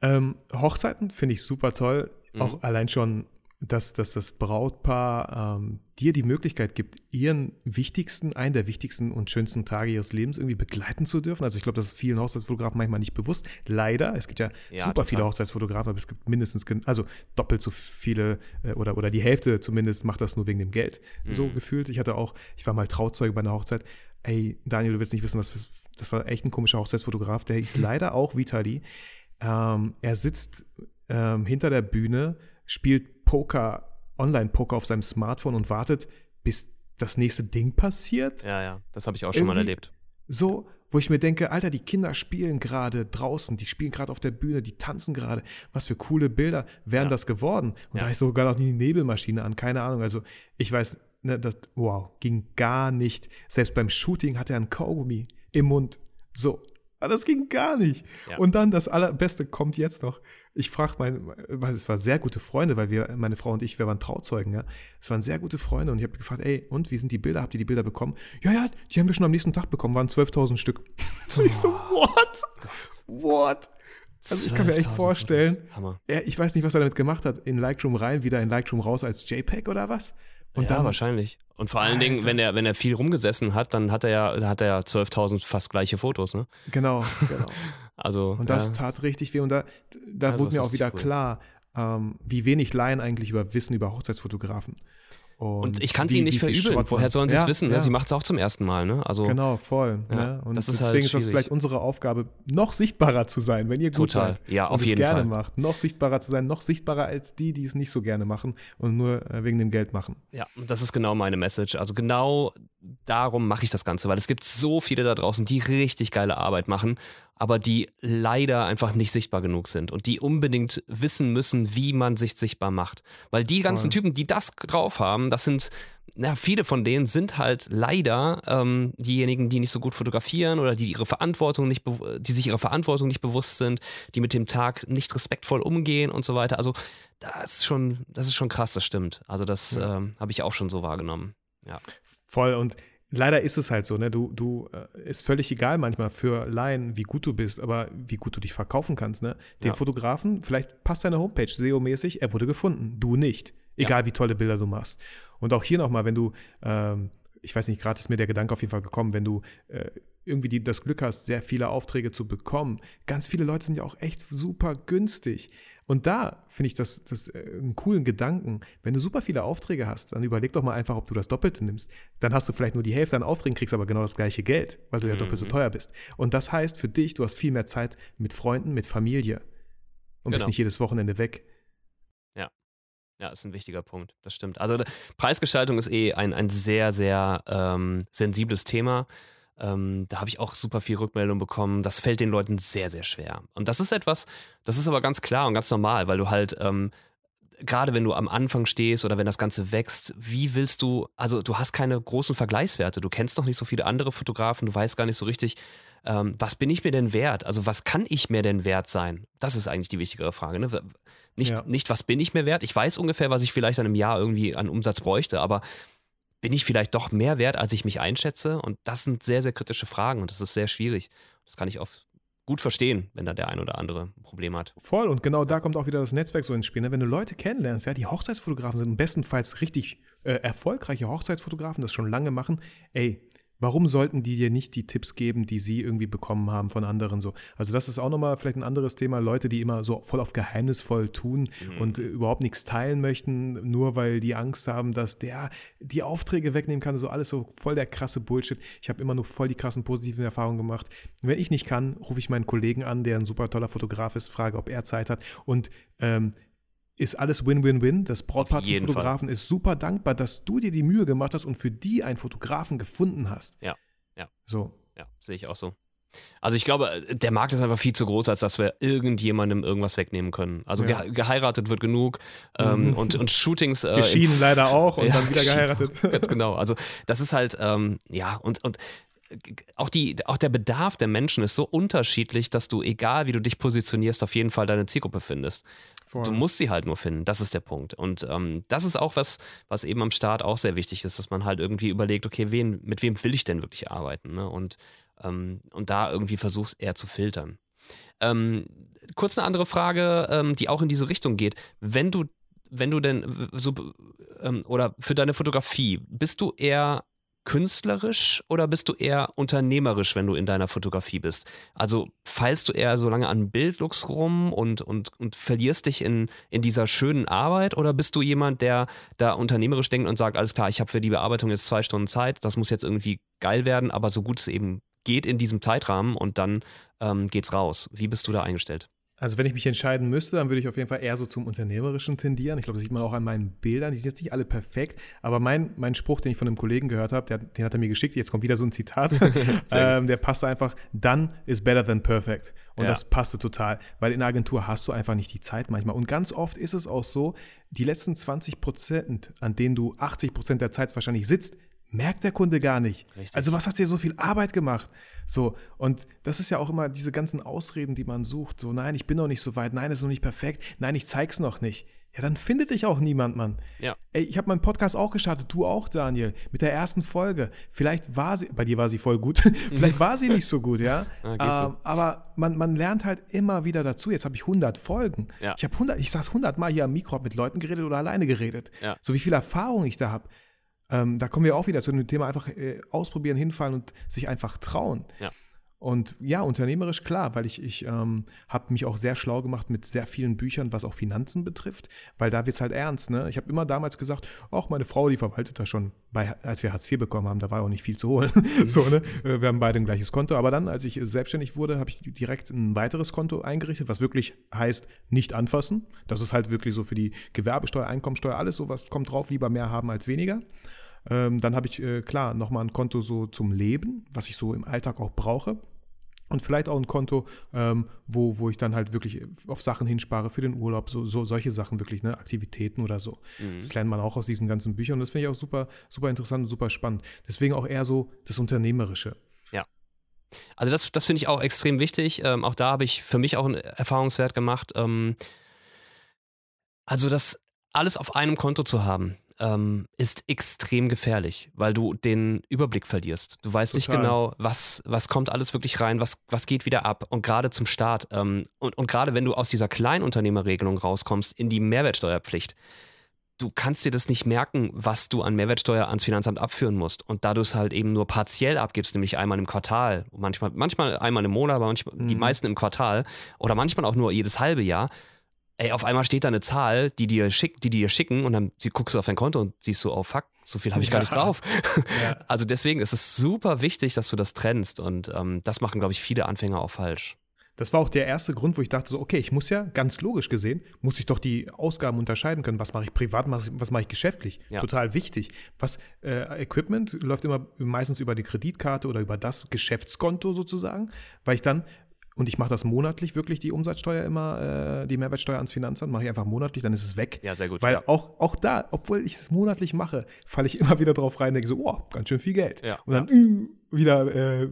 Ähm, Hochzeiten finde ich super toll. Mhm. Auch allein schon, dass, dass das Brautpaar ähm, dir die Möglichkeit gibt, ihren wichtigsten, einen der wichtigsten und schönsten Tage ihres Lebens irgendwie begleiten zu dürfen. Also ich glaube, das ist vielen Hochzeitsfotografen manchmal nicht bewusst. Leider, es gibt ja, Ja, super total. viele Hochzeitsfotografen, aber es gibt mindestens, also doppelt so viele äh, oder, oder die Hälfte zumindest macht das nur wegen dem Geld. So Mhm. gefühlt. Ich hatte auch, ich war mal Trauzeuge bei einer Hochzeit. Ey, Daniel, du willst nicht wissen, was für, das war echt ein komischer Hochzeitsfotograf. Der hieß leider auch Vitali. Ähm, er sitzt ähm, hinter der Bühne, spielt Poker, Online-Poker auf seinem Smartphone und wartet, bis das nächste Ding passiert. Ja, ja, das habe ich auch schon mal erlebt. So, wo ich mir denke, Alter, die Kinder spielen gerade draußen, die spielen gerade auf der Bühne, die tanzen gerade. Was für coole Bilder wären Ja. das geworden? Und Ja. da ist sogar noch die Nebelmaschine an, keine Ahnung. Also ich weiß, ne, das, wow, ging gar nicht. Selbst beim Shooting hatte er einen Kaugummi im Mund. So, aber das ging gar nicht. Ja. Und dann das Allerbeste kommt jetzt noch. Ich frage mein, weil es waren sehr gute Freunde, weil wir, meine Frau und ich, wir waren Trauzeugen, ja. Es waren sehr gute Freunde und ich habe gefragt, ey, und wie sind die Bilder? Habt ihr die Bilder bekommen? Ja, ja, die haben wir schon am nächsten Tag bekommen, waren 12.000 Stück. Und ich so, what? What? Also ich kann mir echt 12.000 vorstellen. Hammer. er, ich weiß nicht, was er damit gemacht hat. In Lightroom rein, wieder in Lightroom raus als JPEG oder was? Und ja, dann, wahrscheinlich. Und vor allen Dingen, Alter. wenn er, wenn er viel rumgesessen hat, dann hat er ja, hat er ja 12.000 fast gleiche Fotos, ne? genau, genau. Also, Und das ja, tat richtig weh. Und da, da Also wurde mir auch wieder cool. klar, ähm, wie wenig Laien eigentlich über Wissen über Hochzeitsfotografen. Und, und ich kann es ihnen nicht verübeln. Woher sollen sie es ja, wissen? Ne? Ja. Sie macht es auch zum ersten Mal. Ne? Also, genau, voll. Ja, ne? Und das ist deswegen halt ist das vielleicht unsere Aufgabe, noch sichtbarer zu sein, wenn ihr gut Total. seid. Ja, auf und jeden es gerne Fall. macht. Noch sichtbarer zu sein, noch sichtbarer als die, die es nicht so gerne machen und nur äh, wegen dem Geld machen. Ja, und das ist genau meine Message. Also genau darum mache ich das Ganze, weil es gibt so viele da draußen, die richtig geile Arbeit machen aber die leider einfach nicht sichtbar genug sind und die unbedingt wissen müssen, wie man sich sichtbar macht. Weil die ganzen Typen, die das drauf haben, das sind, na, viele von denen sind halt leider ähm, diejenigen, die nicht so gut fotografieren oder die ihre Verantwortung nicht, die sich ihrer Verantwortung nicht bewusst sind, die mit dem Tag nicht respektvoll umgehen und so weiter. Also das ist schon, das ist schon krass, das stimmt. Also das ja. ähm, habe ich auch schon so wahrgenommen. Ja. Voll und leider ist es halt so, ne? Du, du äh, ist völlig egal manchmal für Laien, wie gut du bist, aber wie gut du dich verkaufen kannst, ne? Den ja. Fotografen, vielleicht passt deine Homepage SEO-mäßig, er wurde gefunden, du nicht. Egal ja. wie tolle Bilder du machst. Und auch hier nochmal, wenn du, ähm, ich weiß nicht, gerade ist mir der Gedanke auf jeden Fall gekommen, wenn du äh, irgendwie die, das Glück hast, sehr viele Aufträge zu bekommen. Ganz viele Leute sind ja auch echt super günstig. Und da finde ich das, das äh, einen coolen Gedanken. Wenn du super viele Aufträge hast, dann überleg doch mal einfach, ob du das Doppelte nimmst. Dann hast du vielleicht nur die Hälfte an Aufträgen, kriegst aber genau das gleiche Geld, weil du ja mhm. doppelt so teuer bist. Und das heißt für dich, du hast viel mehr Zeit mit Freunden, mit Familie und genau. bist nicht jedes Wochenende weg. Ja. Ja, ist ein wichtiger Punkt. Das stimmt. Also Preisgestaltung ist eh ein, ein sehr, sehr ähm, sensibles Thema. Ähm, da habe ich auch super viel Rückmeldung bekommen. Das fällt den Leuten sehr, sehr schwer. Und das ist etwas, das ist aber ganz klar und ganz normal, weil du halt, ähm, gerade wenn du am Anfang stehst oder wenn das Ganze wächst, wie willst du, also du hast keine großen Vergleichswerte, du kennst noch nicht so viele andere Fotografen, du weißt gar nicht so richtig, ähm, was bin ich mir denn wert? Also was kann ich mir denn wert sein? Das ist eigentlich die wichtigere Frage. Ne? Nicht, ja. nicht, was bin ich mir wert? Ich weiß ungefähr, was ich vielleicht dann im Jahr irgendwie an Umsatz bräuchte, aber bin ich vielleicht doch mehr wert, als ich mich einschätze? Und das sind sehr, sehr kritische Fragen und das ist sehr schwierig. Das kann ich oft gut verstehen, wenn da der ein oder andere ein Problem hat. Voll, und genau da kommt auch wieder das Netzwerk so ins Spiel. Ne? Wenn du Leute kennenlernst, ja, die Hochzeitsfotografen sind bestenfalls richtig äh, erfolgreiche Hochzeitsfotografen, das schon lange machen, ey, Warum sollten die dir nicht die Tipps geben, die sie irgendwie bekommen haben von anderen so? Also das ist auch nochmal vielleicht ein anderes Thema. Leute, die immer so voll auf geheimnisvoll tun mhm. und äh, überhaupt nichts teilen möchten, nur weil die Angst haben, dass der die Aufträge wegnehmen kann. So alles so voll der krasse Bullshit. Ich habe immer nur voll die krassen positiven Erfahrungen gemacht. Wenn ich nicht kann, rufe ich meinen Kollegen an, der ein super toller Fotograf ist, frage, ob er Zeit hat und ähm, ist alles Win-Win-Win. Das Brautpaar zum Fotografen Fall. ist super dankbar, dass du dir die Mühe gemacht hast und für die einen Fotografen gefunden hast. Ja, ja. So. Ja, sehe ich auch so. Also ich glaube, der Markt ist einfach viel zu groß, als dass wir irgendjemandem irgendwas wegnehmen können. Also ja. geheiratet wird genug ähm, mhm. und, und Shootings. Äh, Geschieden leider auch und ja, dann wieder geheiratet. Ganz genau. Also das ist halt, ähm, ja, und, und auch, die, auch der Bedarf der Menschen ist so unterschiedlich, dass du, egal wie du dich positionierst, auf jeden Fall deine Zielgruppe findest. Du musst sie halt nur finden, das ist der Punkt. Und ähm, das ist auch was, was eben am Start auch sehr wichtig ist, dass man halt irgendwie überlegt, okay, wen, mit wem will ich denn wirklich arbeiten? Ne? Und, ähm, und da irgendwie versuchst eher zu filtern. Ähm, kurz eine andere Frage, ähm, die auch in diese Richtung geht. Wenn du, wenn du denn so ähm, oder für deine Fotografie, bist du eher künstlerisch oder bist du eher unternehmerisch, wenn du in deiner Fotografie bist? Also feilst du eher so lange an Bildlooks rum und, und, und verlierst dich in, in dieser schönen Arbeit oder bist du jemand, der da unternehmerisch denkt und sagt, alles klar, ich habe für die Bearbeitung jetzt zwei Stunden Zeit, das muss jetzt irgendwie geil werden, aber so gut es eben geht in diesem Zeitrahmen und dann ähm, geht's raus. Wie bist du da eingestellt? Also wenn ich mich entscheiden müsste, dann würde ich auf jeden Fall eher so zum Unternehmerischen tendieren. Ich glaube, das sieht man auch an meinen Bildern. Die sind jetzt nicht alle perfekt, aber mein, mein Spruch, den ich von einem Kollegen gehört habe, der, den hat er mir geschickt, jetzt kommt wieder so ein Zitat, ähm, der passte einfach, done is better than perfect. Und ja. das passte total, weil in der Agentur hast du einfach nicht die Zeit manchmal. Und ganz oft ist es auch so, die letzten 20 Prozent, an denen du 80 Prozent der Zeit wahrscheinlich sitzt, merkt der Kunde gar nicht. Richtig. Also was hast du dir so viel Arbeit gemacht? So, und das ist ja auch immer diese ganzen Ausreden, die man sucht. So, nein, ich bin noch nicht so weit, nein, es ist noch nicht perfekt, nein, ich zeig's noch nicht. Ja, dann findet dich auch niemand, Mann. Ja. Ey, ich habe meinen Podcast auch gestartet, du auch, Daniel, mit der ersten Folge. Vielleicht war sie, bei dir war sie voll gut, vielleicht war sie nicht so gut, ja. Ah, ähm, aber man, man lernt halt immer wieder dazu. Jetzt habe ich 100 Folgen. Ja. Ich habe 100, ich saß 100 Mal hier am Mikro, habe mit Leuten geredet oder alleine geredet. Ja. So wie viel Erfahrung ich da habe. Ähm, da kommen wir auch wieder zu dem Thema einfach äh, ausprobieren, hinfallen und sich einfach trauen. Ja. Und ja, unternehmerisch klar, weil ich, ich ähm, habe mich auch sehr schlau gemacht mit sehr vielen Büchern, was auch Finanzen betrifft, weil da wird es halt ernst. Ne? Ich habe immer damals gesagt, auch meine Frau, die verwaltet da schon, bei, als wir Hartz IV bekommen haben, da war auch nicht viel zu holen. Mhm. so, ne? Äh, wir haben beide ein gleiches Konto. Aber dann, als ich selbstständig wurde, habe ich direkt ein weiteres Konto eingerichtet, was wirklich heißt, nicht anfassen. Das ist halt wirklich so für die Gewerbesteuer, Einkommensteuer, alles so, was kommt drauf, lieber mehr haben als weniger. Ähm, dann habe ich, äh, klar, nochmal ein Konto so zum Leben, was ich so im Alltag auch brauche. Und vielleicht auch ein Konto, ähm, wo, wo ich dann halt wirklich auf Sachen hinspare für den Urlaub, so, so solche Sachen wirklich, ne, Aktivitäten oder so. Mhm. Das lernt man auch aus diesen ganzen Büchern und das finde ich auch super, super interessant und super spannend. Deswegen auch eher so das Unternehmerische. Ja. Also das, das finde ich auch extrem wichtig. Ähm, auch da habe ich für mich auch einen Erfahrungswert gemacht. Ähm, also das alles auf einem Konto zu haben, ähm, ist extrem gefährlich, weil du den Überblick verlierst. Du weißt Total. nicht genau, was, was kommt alles wirklich rein, was, was geht wieder ab. Und gerade zum Start ähm, und, und gerade wenn du aus dieser Kleinunternehmerregelung rauskommst in die Mehrwertsteuerpflicht, du kannst dir das nicht merken, was du an Mehrwertsteuer ans Finanzamt abführen musst. Und da du es halt eben nur partiell abgibst, nämlich einmal im Quartal, manchmal, manchmal einmal im Monat, aber manchmal, mhm. die meisten im Quartal oder manchmal auch nur jedes halbe Jahr, ey, auf einmal steht da eine Zahl, die dir, schick, die dir schicken und dann guckst du auf dein Konto und siehst so, oh fuck, so viel habe ich ja. gar nicht drauf. Ja. Also deswegen ist es super wichtig, dass du das trennst und ähm, das machen, glaube ich, viele Anfänger auch falsch. Das war auch der erste Grund, wo ich dachte so, okay, ich muss ja ganz logisch gesehen, muss ich doch die Ausgaben unterscheiden können. Was mache ich privat, was mache ich geschäftlich? Ja. Total wichtig. Was äh, Equipment läuft immer meistens über die Kreditkarte oder über das Geschäftskonto sozusagen, weil ich dann und ich mache das monatlich wirklich, die Umsatzsteuer immer, äh, die Mehrwertsteuer ans Finanzamt, mache ich einfach monatlich, dann ist es weg. Ja, sehr gut. Weil ja. auch, auch da, obwohl ich es monatlich mache, falle ich immer wieder drauf rein und denke so, oh, ganz schön viel Geld. Ja. Und dann, ja wieder äh,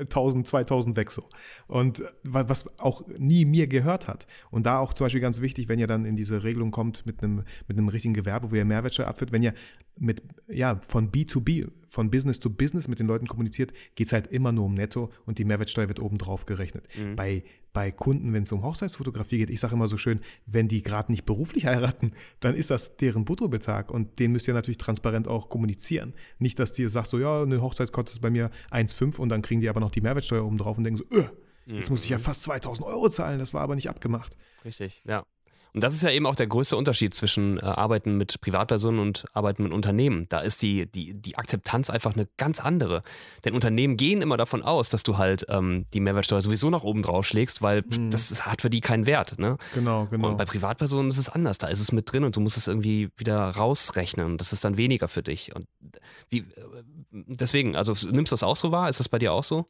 1000, 2000 weg so. Und was auch nie mir gehört hat. Und da auch zum Beispiel ganz wichtig, wenn ihr dann in diese Regelung kommt mit einem, mit einem richtigen Gewerbe, wo ihr Mehrwertsteuer abführt, wenn ihr mit, ja, von B2B, von Business to Business mit den Leuten kommuniziert, geht es halt immer nur um Netto und die Mehrwertsteuer wird obendrauf gerechnet. Mhm. Bei bei Kunden, wenn es um Hochzeitsfotografie geht, ich sage immer so schön, wenn die gerade nicht beruflich heiraten, dann ist das deren Bruttobetrag und den müsst ihr natürlich transparent auch kommunizieren. Nicht, dass die sagt so, ja, eine Hochzeit kostet bei mir 1,5 und dann kriegen die aber noch die Mehrwertsteuer oben drauf und denken so, öh, jetzt muss ich ja mhm. fast 2000 Euro zahlen, das war aber nicht abgemacht. Richtig, ja. Und das ist ja eben auch der größte Unterschied zwischen äh, Arbeiten mit Privatpersonen und Arbeiten mit Unternehmen. Da ist die, die, die Akzeptanz einfach eine ganz andere. Denn Unternehmen gehen immer davon aus, dass du halt ähm, die Mehrwertsteuer sowieso nach oben drauf schlägst, weil mhm. das ist, hat für die keinen Wert. Ne? Genau, genau. Und bei Privatpersonen ist es anders. Da ist es mit drin und du musst es irgendwie wieder rausrechnen. Das ist dann weniger für dich. Und wie, äh, deswegen, also nimmst du das auch so wahr? Ist das bei dir auch so?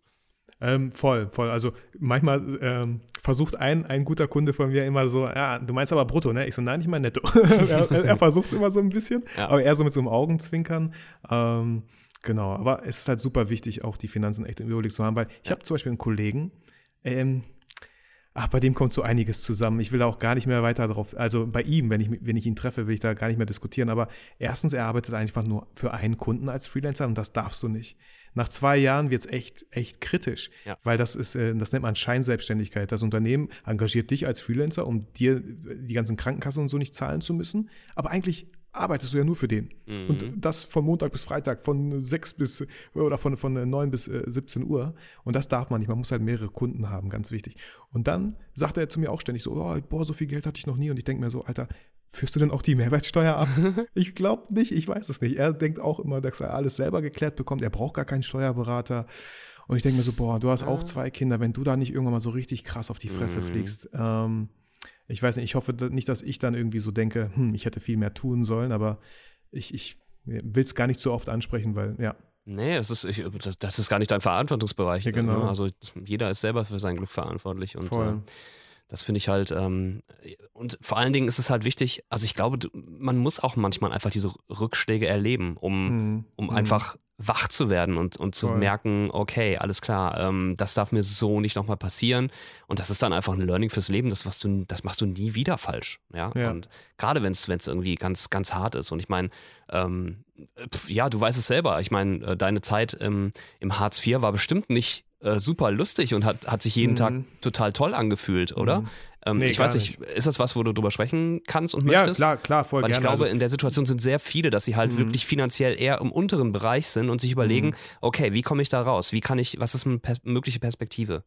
Ähm, voll, voll. Also manchmal ähm, versucht ein, ein guter Kunde von mir immer so, ja, du meinst aber brutto, ne? Ich so, nein, nicht mal netto. er, er versucht es immer so ein bisschen, ja. aber eher so mit so einem Augenzwinkern. Ähm, genau, aber es ist halt super wichtig, auch die Finanzen echt im Überblick zu haben, weil ich ja. habe zum Beispiel einen Kollegen, ähm, Ach, bei dem kommt so einiges zusammen. Ich will da auch gar nicht mehr weiter drauf. Also bei ihm, wenn ich, wenn ich ihn treffe, will ich da gar nicht mehr diskutieren. Aber erstens, er arbeitet einfach nur für einen Kunden als Freelancer und das darfst du nicht nach zwei Jahren wird es echt, echt kritisch, ja. weil das ist, äh, das nennt man Scheinselbstständigkeit. Das Unternehmen engagiert dich als Freelancer, um dir die ganzen Krankenkassen und so nicht zahlen zu müssen. Aber eigentlich arbeitest du ja nur für den. Mhm. Und das von Montag bis Freitag, von 6 bis oder von, von 9 bis 17 Uhr. Und das darf man nicht. Man muss halt mehrere Kunden haben, ganz wichtig. Und dann sagt er zu mir auch ständig so, oh, boah, so viel Geld hatte ich noch nie. Und ich denke mir so, Alter, Führst du denn auch die Mehrwertsteuer ab? ich glaube nicht, ich weiß es nicht. Er denkt auch immer, dass er alles selber geklärt bekommt. Er braucht gar keinen Steuerberater. Und ich denke mir so, boah, du hast auch zwei Kinder, wenn du da nicht irgendwann mal so richtig krass auf die Fresse mhm. fliegst. Ähm, ich weiß nicht, ich hoffe nicht, dass ich dann irgendwie so denke, hm, ich hätte viel mehr tun sollen, aber ich, ich will es gar nicht so oft ansprechen, weil, ja. Nee, das ist, ich, das, das, ist gar nicht dein Verantwortungsbereich. Ja, genau. Ne? Also jeder ist selber für sein Glück verantwortlich. Und, Voll. Äh, das finde ich halt, ähm, und vor allen Dingen ist es halt wichtig, also ich glaube, man muss auch manchmal einfach diese Rückschläge erleben, um, mhm. um mhm. einfach wach zu werden und, und zu Voll. merken, okay, alles klar, ähm, das darf mir so nicht nochmal passieren. Und das ist dann einfach ein Learning fürs Leben, das, was du, das machst du nie wieder falsch. Ja. ja. Und gerade wenn es irgendwie ganz, ganz hart ist. Und ich meine, ähm, ja, du weißt es selber. Ich meine, äh, deine Zeit im, im Hartz IV war bestimmt nicht äh, super lustig und hat, hat sich jeden Mhm. Tag total toll angefühlt, oder? Mhm. Ähm, Nee, ich weiß nicht, ist das was, wo du drüber sprechen kannst und Ja, möchtest? klar, klar, voll Weil ich gerne. glaube, also, in der Situation sind sehr viele, dass sie halt Mhm. wirklich finanziell eher im unteren Bereich sind und sich überlegen, okay, wie komme ich da raus? Wie kann ich, was ist eine pers mögliche Perspektive?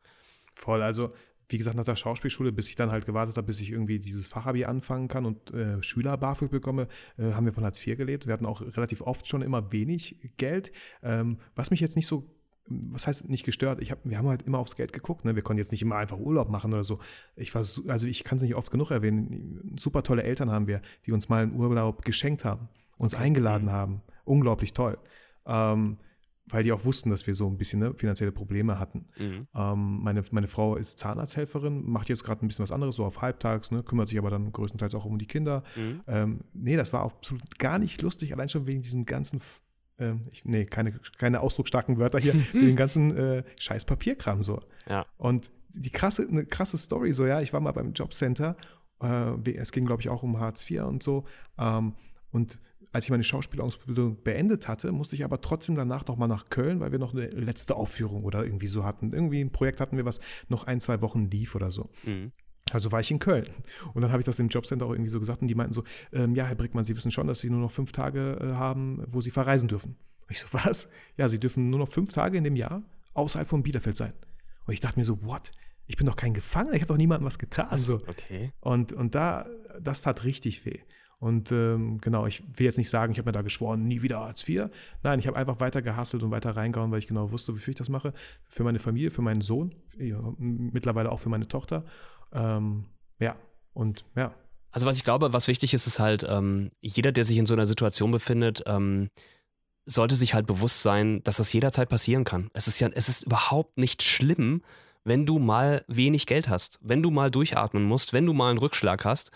voll, also wie gesagt, nach der Schauspielschule, bis ich dann halt gewartet habe, bis ich irgendwie dieses Fachabi anfangen kann und äh, Schüler BAföG bekomme, äh, haben wir von Hartz IV gelebt. Wir hatten auch relativ oft schon immer wenig Geld, ähm, was mich jetzt nicht so was heißt nicht gestört? Ich hab, wir haben halt immer aufs Geld geguckt. Ne? Wir konnten jetzt nicht immer einfach Urlaub machen oder so. Ich war, so- also ich kann es nicht oft genug erwähnen. Super tolle Eltern haben wir, die uns mal einen Urlaub geschenkt haben, uns eingeladen haben. Unglaublich toll. Ähm, weil die auch wussten, dass wir so ein bisschen ne, finanzielle Probleme hatten. Mhm. Ähm, meine, meine Frau ist Zahnarzthelferin, macht jetzt gerade ein bisschen was anderes, so auf Halbtags, ne, kümmert sich aber dann größtenteils auch um die Kinder. Mhm. Ähm, nee, das war auch absolut gar nicht lustig, allein schon wegen diesen ganzen, ähm, ich, nee, keine, keine ausdrucksstarken Wörter hier, wegen den ganzen äh, scheiß Papierkram so. Ja. Und die krasse, eine krasse Story so, ja, ich war mal beim Jobcenter, äh, es ging, glaube ich, auch um Hartz IV und so. Ähm, und als ich meine Schauspielausbildung beendet hatte, musste ich aber trotzdem danach nochmal nach Köln, weil wir noch eine letzte Aufführung oder irgendwie so hatten. Irgendwie ein Projekt hatten wir, was noch ein, zwei Wochen lief oder so. Mhm. Also war ich in Köln. Und dann habe ich das im Jobcenter auch irgendwie so gesagt und die meinten so, ähm, ja, Herr Brickmann, Sie wissen schon, dass Sie nur noch fünf Tage äh, haben, wo Sie verreisen dürfen. Und ich so, was? Ja, Sie dürfen nur noch fünf Tage in dem Jahr außerhalb von Bielefeld sein. Und ich dachte mir so, what? Ich bin doch kein Gefangener, ich habe doch niemandem was getan. So. Okay. Und, und da, das tat richtig weh. Und ähm, genau, ich will jetzt nicht sagen, ich habe mir da geschworen, nie wieder Hartz IV. Nein, ich habe einfach weiter gehasselt und weiter reingehauen, weil ich genau wusste, wofür ich das mache. Für meine Familie, für meinen Sohn, mittlerweile auch für meine Tochter. Ähm, ja, und ja. Also was ich glaube, was wichtig ist, ist halt, ähm, jeder, der sich in so einer Situation befindet, ähm, sollte sich halt bewusst sein, dass das jederzeit passieren kann. Es ist ja, es ist überhaupt nicht schlimm, wenn du mal wenig Geld hast, wenn du mal durchatmen musst, wenn du mal einen Rückschlag hast.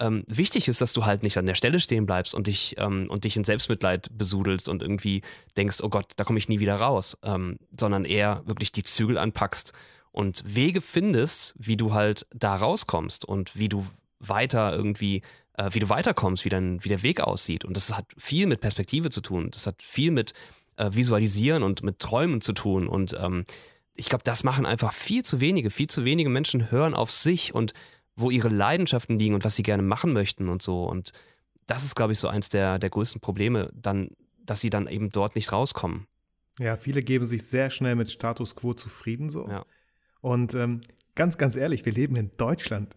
Ähm, wichtig ist, dass du halt nicht an der Stelle stehen bleibst und dich, ähm, und dich in Selbstmitleid besudelst und irgendwie denkst, oh Gott, da komme ich nie wieder raus, ähm, sondern eher wirklich die Zügel anpackst und Wege findest, wie du halt da rauskommst und wie du weiter irgendwie, äh, wie du weiterkommst, wie, dein, wie der Weg aussieht. Und das hat viel mit Perspektive zu tun. Das hat viel mit äh, Visualisieren und mit Träumen zu tun. Und ähm, ich glaube, das machen einfach viel zu wenige. Viel zu wenige Menschen hören auf sich und wo ihre Leidenschaften liegen und was sie gerne machen möchten und so. Und das ist, glaube ich, so eins der, der größten Probleme, dann, dass sie dann eben dort nicht rauskommen. Ja, viele geben sich sehr schnell mit Status quo zufrieden so. Ja. Und ähm, ganz, ganz ehrlich, wir leben in Deutschland.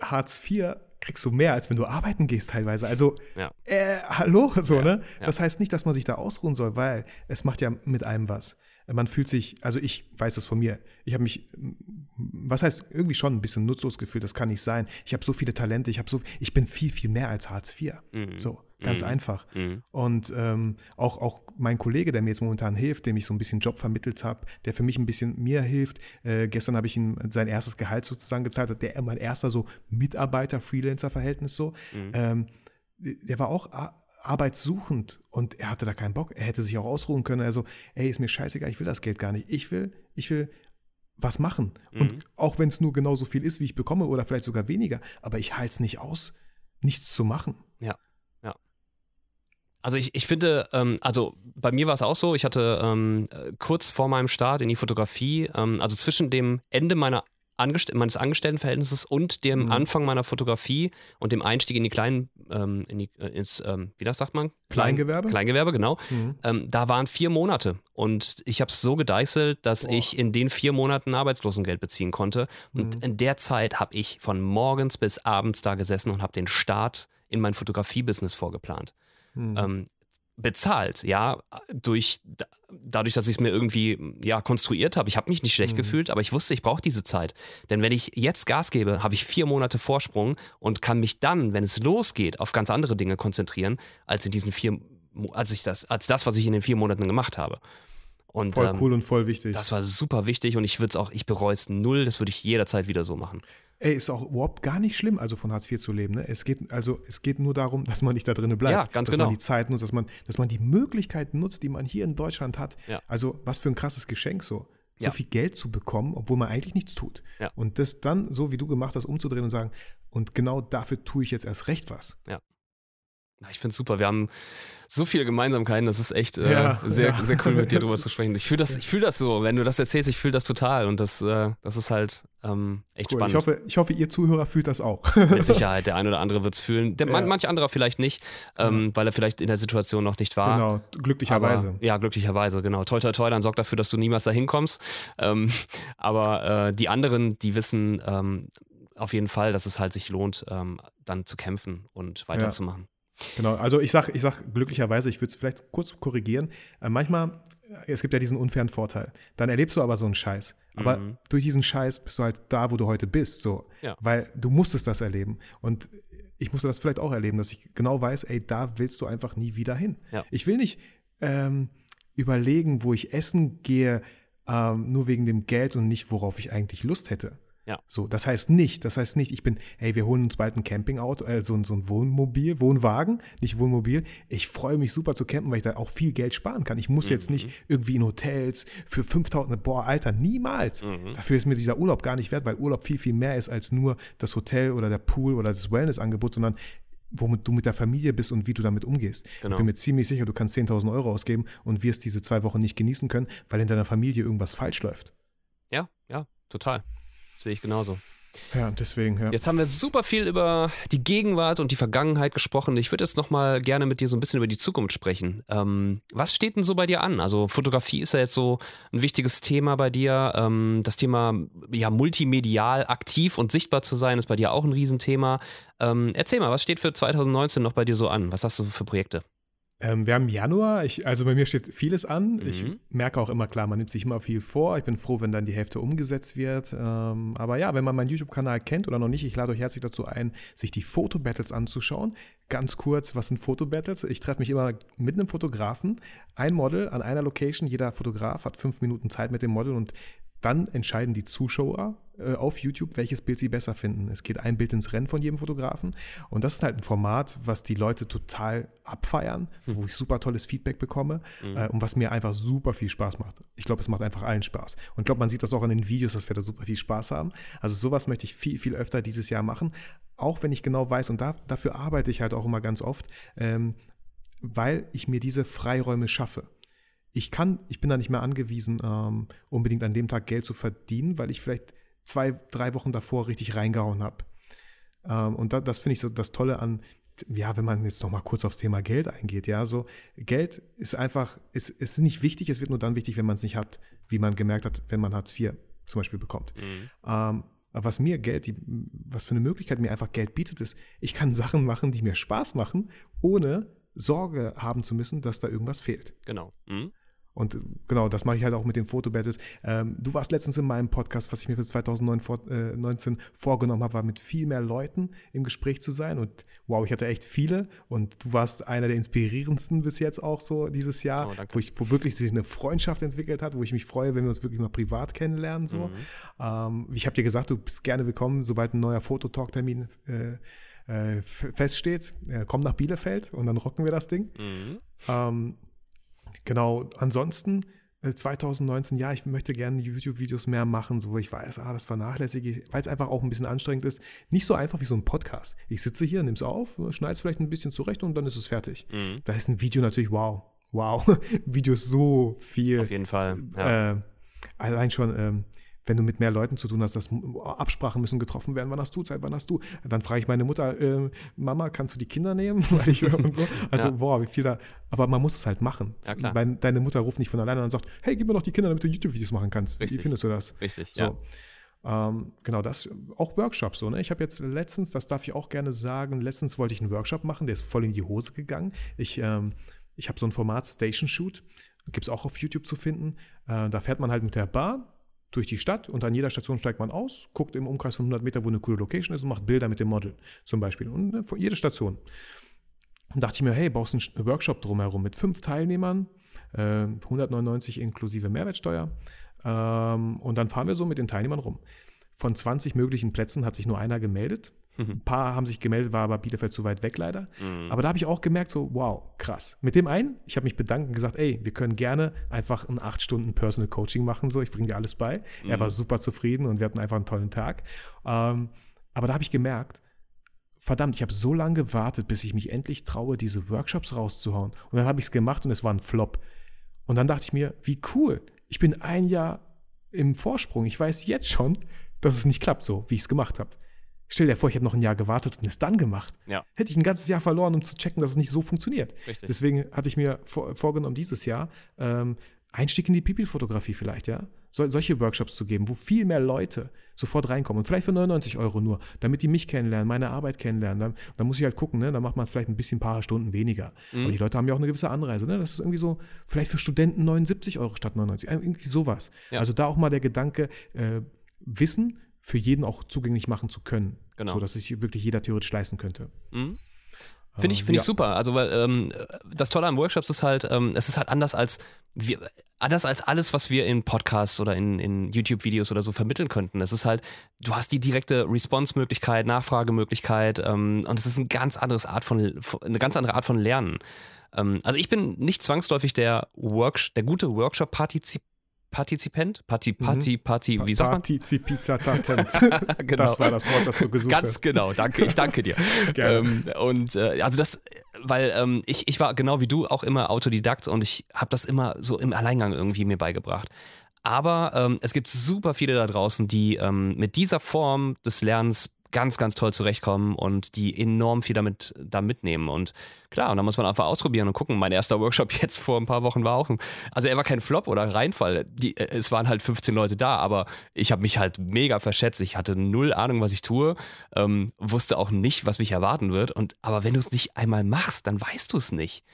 Hartz IV kriegst du mehr, als wenn du arbeiten gehst teilweise. Also, Ja. äh, hallo, so, Ja, ne? ja. Das heißt nicht, dass man sich da ausruhen soll, weil es macht ja mit einem was. Man fühlt sich, also ich weiß das von mir, ich habe mich, was heißt, irgendwie schon ein bisschen nutzlos gefühlt, das kann nicht sein. Ich habe so viele Talente, ich habe so, ich bin viel, viel mehr als Hartz IV. Mhm. So, ganz Mhm. einfach. Mhm. Und ähm, auch, auch mein Kollege, der mir jetzt momentan hilft, dem ich so ein bisschen Job vermittelt habe, der für mich ein bisschen mir hilft. Äh, gestern habe ich ihm sein erstes Gehalt sozusagen gezahlt, der mein erster so Mitarbeiter-Freelancer-Verhältnis so. Mhm. Ähm, der war auch arbeitssuchend und er hatte da keinen Bock. Er hätte sich auch ausruhen können. Also, ey, ist mir scheißegal, ich will das Geld gar nicht. Ich will, ich will was machen. Mhm. Und auch wenn es nur genauso viel ist, wie ich bekomme oder vielleicht sogar weniger, aber ich halte es nicht aus, nichts zu machen. Also ich, ich finde, ähm, also bei mir war es auch so, ich hatte ähm, äh, kurz vor meinem Start in die Fotografie, ähm, also zwischen dem Ende meiner Angest meines Angestelltenverhältnisses und dem Mhm. Anfang meiner Fotografie und dem Einstieg in die kleinen, ähm, in die, äh, ins, ähm, wie das sagt man? Klein- Kleingewerbe? Kleingewerbe, genau. Mhm. Ähm, da waren vier Monate und ich habe es so gedeichselt, dass Boah. ich in den vier Monaten Arbeitslosengeld beziehen konnte. Und Mhm. in der Zeit habe ich von morgens bis abends da gesessen und habe den Start in mein Fotografie-Business vorgeplant Mhm. ähm, bezahlt, ja, durch da- dadurch, dass ich es mir irgendwie ja konstruiert habe. Ich habe mich nicht schlecht Mhm. gefühlt, aber ich wusste, ich brauche diese Zeit, denn wenn ich jetzt Gas gebe, habe ich vier Monate Vorsprung und kann mich dann, wenn es losgeht, auf ganz andere Dinge konzentrieren als in diesen vier, als ich das, als das, was ich in den vier Monaten gemacht habe. Und Voll ähm, cool und voll wichtig. das war super wichtig und ich würde es auch, ich bereue es null, das würde ich jederzeit wieder so machen. Ey, ist auch überhaupt gar nicht schlimm, also von Hartz IV zu leben. Ne? Es geht also es geht nur darum, dass man nicht da drinnen bleibt. Ja, ganz dass genau. man die Zeit nutzt, dass man, dass man die Möglichkeiten nutzt, die man hier in Deutschland hat. Ja. Also was für ein krasses Geschenk so. So Ja. viel Geld zu bekommen, obwohl man eigentlich nichts tut. Ja. Und das dann, so wie du gemacht hast, umzudrehen und sagen, und genau dafür tue ich jetzt erst recht was. Ja. Ich finde es super. Wir haben so viele Gemeinsamkeiten. Das ist echt äh, Ja, sehr, ja. sehr cool, mit dir drüber zu sprechen. Ich fühle das, ich fühl das so. Wenn du das erzählst, ich fühle das total. Und das, äh, das ist halt ähm, echt Cool. Ich spannend. hoffe, ich hoffe, ihr Zuhörer fühlt das auch. Mit Sicherheit. Der ein oder andere wird es fühlen. Der, Ja. manch anderer vielleicht nicht, ähm, weil er vielleicht in der Situation noch nicht war. genau, glücklicherweise. Aber, ja, glücklicherweise, genau. Toi, toi, toi, dann sorgt dafür, dass du niemals dahin kommst. Ähm, aber äh, die anderen, die wissen ähm, auf jeden Fall, dass es halt sich lohnt, ähm, dann zu kämpfen und weiterzumachen. Genau, also ich sag, ich sag glücklicherweise, ich würde es vielleicht kurz korrigieren. Äh, manchmal, äh, es gibt ja diesen unfairen Vorteil. Dann erlebst du aber so einen Scheiß. Aber Mhm. durch diesen Scheiß bist du halt da, wo du heute bist. So. Ja. Weil du musstest das erleben. Und ich musste das vielleicht auch erleben, dass ich genau weiß, ey, da willst du einfach nie wieder hin. Ja. Ich will nicht ähm, überlegen, wo ich essen gehe, ähm, nur wegen dem Geld und nicht, worauf ich eigentlich Lust hätte. Ja. So, das heißt nicht, das heißt nicht, ich bin, hey, wir holen uns bald ein Campingauto, äh, so, ein- so ein Wohnmobil, Wohnwagen, nicht Wohnmobil. Ich freue mich super zu campen, weil ich da auch viel Geld sparen kann. Ich muss jetzt nicht irgendwie in Hotels für 5000, boah, Alter, niemals. Mhm. Dafür ist mir dieser Urlaub gar nicht wert, weil Urlaub viel, viel mehr ist als nur das Hotel oder der Pool oder das Wellnessangebot, sondern womit du mit der Familie bist und wie du damit umgehst. Genau. Ich bin mir ziemlich sicher, du kannst 10.000 Euro ausgeben und wirst diese zwei Wochen nicht genießen können, weil in deiner Familie irgendwas falsch läuft. Ja, ja, total. Sehe ich genauso. Ja, deswegen, ja. Jetzt haben wir super viel über die Gegenwart und die Vergangenheit gesprochen. Ich würde jetzt noch mal gerne mit dir so ein bisschen über die Zukunft sprechen. Ähm, was steht denn so bei dir an? Also Fotografie ist ja jetzt so ein wichtiges Thema bei dir. Ähm, das Thema ja multimedial aktiv und sichtbar zu sein ist bei dir auch ein Riesenthema. Ähm, erzähl mal, was steht für 2019 noch bei dir so an? Was hast du für Projekte? Ähm, wir haben Januar, ich, also bei mir steht vieles an. Ich Mhm. merke auch immer, klar, man nimmt sich immer viel vor. Ich bin froh, wenn dann die Hälfte umgesetzt wird. Ähm, aber ja, wenn man meinen YouTube-Kanal kennt oder noch nicht, ich lade euch herzlich dazu ein, sich die Fotobattles anzuschauen. Ganz kurz, was sind Fotobattles? Ich treffe mich immer mit einem Fotografen, ein Model an einer Location. Jeder Fotograf hat fünf Minuten Zeit mit dem Model und dann entscheiden die Zuschauer äh, auf YouTube, welches Bild sie besser finden. Es geht ein Bild ins Rennen von jedem Fotografen. Und das ist halt ein Format, was die Leute total abfeiern, wo ich super tolles Feedback bekomme äh, und was mir einfach super viel Spaß macht. Ich glaube, es macht einfach allen Spaß. Und ich glaube, man sieht das auch in den Videos, dass wir da super viel Spaß haben. Also sowas möchte ich viel, viel öfter dieses Jahr machen. Auch wenn ich genau weiß, und da, dafür arbeite ich halt auch immer ganz oft, ähm, weil ich mir diese Freiräume schaffe ich kann, ich bin da nicht mehr angewiesen, ähm, unbedingt an dem Tag Geld zu verdienen, weil ich vielleicht zwei, drei Wochen davor richtig reingehauen habe. Ähm, und da, das finde ich so das Tolle an, ja, wenn man jetzt noch mal kurz aufs Thema Geld eingeht, ja, so Geld ist einfach, ist, ist nicht wichtig, es wird nur dann wichtig, wenn man es nicht hat, wie man gemerkt hat, wenn man Hartz IV zum Beispiel bekommt. Ähm, aber was mir Geld, die, was für eine Möglichkeit mir einfach Geld bietet, ist, ich kann Sachen machen, die mir Spaß machen, ohne Sorge haben zu müssen, dass da irgendwas fehlt. Genau. Mhm. Und äh, genau, das mache ich halt auch mit den Fotobattles. Ähm, du warst letztens in meinem Podcast, was ich mir für 2019 vorgenommen habe, war mit viel mehr Leuten im Gespräch zu sein. Und wow, ich hatte echt viele. Und du warst einer der inspirierendsten bis jetzt auch so dieses Jahr, Oh, wo, ich, wo wirklich sich eine Freundschaft entwickelt hat, wo ich mich freue, wenn wir uns wirklich mal privat kennenlernen. So. Ähm, ich habe dir gesagt, du bist gerne willkommen, sobald ein neuer Fototalk-Termin äh, äh, feststeht. Äh, komm nach Bielefeld und dann rocken wir das Ding. Mhm. Ähm, genau, ansonsten äh, 2019, ja, ich möchte gerne YouTube-Videos mehr machen, so wo ich weiß, ah, das vernachlässige ich, weil es einfach auch ein bisschen anstrengend ist. Nicht so einfach wie so ein Podcast. Ich sitze hier, nehme es auf, schneide es vielleicht ein bisschen zurecht und dann ist es fertig. Mhm. Da ist ein Video natürlich wow. Wow. Video ist so viel. Auf jeden Fall. Ja. Äh, allein schon, ähm, wenn du mit mehr Leuten zu tun hast, dass Absprachen müssen getroffen werden. Wann hast du Zeit? Wann hast du? Dann frage ich meine Mutter, äh, Mama, kannst du die Kinder nehmen? Und so. Also, Ja. boah, wie viel da. Aber man muss es halt machen. Ja, klar. Weil deine Mutter ruft nicht von alleine an und sagt, hey, gib mir doch die Kinder, damit du YouTube-Videos machen kannst. Richtig. Wie findest du das? Richtig. So. Ähm, genau das, auch Workshops so, ne? Ich habe jetzt letztens, das darf ich auch gerne sagen, letztens wollte ich einen Workshop machen, der ist voll in die Hose gegangen. Ich, ähm, ich habe so ein Format Station Shoot, gibt es auch auf YouTube zu finden. Äh, da fährt man halt mit der Bar durch die Stadt und an jeder Station steigt man aus, guckt im Umkreis von 100 Meter, wo eine coole Location ist und macht Bilder mit dem Model zum Beispiel. Und äh, von jede Station. Und dachte ich mir, hey, baust einen Workshop drumherum mit fünf Teilnehmern, äh, 199 inklusive Mehrwertsteuer. Ähm, und dann fahren wir so mit den Teilnehmern rum. Von 20 möglichen Plätzen hat sich nur einer gemeldet. Ein paar haben sich gemeldet, war aber Bielefeld zu weit weg leider. Aber da habe ich auch gemerkt, so, wow, krass. Mit dem einen, ich habe mich bedankt und gesagt, ey, wir können gerne einfach ein 8 Stunden Personal Coaching machen, so, ich bringe dir alles bei. Er war super zufrieden und wir hatten einfach einen tollen Tag. Ähm, aber da habe ich gemerkt, verdammt, ich habe so lange gewartet, bis ich mich endlich traue, diese Workshops rauszuhauen. Und dann habe ich es gemacht und es war ein Flop. Und dann dachte ich mir, wie cool. Ich bin ein Jahr im Vorsprung. Ich weiß jetzt schon, dass es nicht klappt, so wie ich es gemacht habe. Stell dir vor, ich hätte noch ein Jahr gewartet und es dann gemacht. Ja. Hätte ich ein ganzes Jahr verloren, um zu checken, dass es nicht so funktioniert. Richtig. Deswegen hatte ich mir vor, vorgenommen, dieses Jahr ähm, Einstieg in die People-Fotografie vielleicht, ja. So, solche Workshops zu geben, wo viel mehr Leute sofort reinkommen. Und vielleicht für 99 Euro nur, damit die mich kennenlernen, meine Arbeit kennenlernen. Dann, dann muss ich halt gucken, ne? dann macht man es vielleicht ein bisschen ein paar Stunden weniger. Mhm. Aber die Leute haben ja auch eine gewisse Anreise. Ne? Das ist irgendwie so, vielleicht für Studenten 79 Euro statt 99. Irgendwie sowas. Ja. Also da auch mal der Gedanke, äh, Wissen für jeden auch zugänglich machen zu können. Genau. So dass sich wirklich jeder theoretisch leisten könnte. Mhm. Finde ich, Ähm, finde ich ja. super. Also, weil ähm, das Tolle an Workshops ist halt, ähm, es ist halt anders als wir, anders als alles, was wir in Podcasts oder in, in YouTube-Videos oder so vermitteln könnten. Es ist halt, du hast die direkte Response-Möglichkeit, Nachfragemöglichkeit ähm, und es ist ein ganz anderes Art von, eine ganz andere Art von Lernen. Ähm, also ich bin nicht zwangsläufig der Workshop, der gute Workshop-Partizipant. Partizipant? Parti, Parti, Parti, wie sagt man? Partizipitatent. Genau. Das war das Wort, das du gesucht Ganz hast. genau, danke, ich danke dir. Gerne. ähm, und äh, also das, weil ähm, ich, ich war genau wie du auch immer Autodidakt und ich habe das immer so im Alleingang irgendwie mir beigebracht. Aber ähm, es gibt super viele da draußen, die ähm, mit dieser Form des Lernens ganz, ganz toll zurechtkommen und die enorm viel damit da mitnehmen. Und klar, und da muss man einfach ausprobieren und gucken. Mein erster Workshop jetzt vor ein paar Wochen war auch, ein, also er war kein Flop oder Reinfall. Die, äh, es waren halt 15 Leute da, aber ich habe mich halt mega verschätzt. Ich hatte null Ahnung, was ich tue, ähm, wusste auch nicht, was mich erwarten wird. Und aber wenn du es nicht einmal machst, dann weißt du es nicht.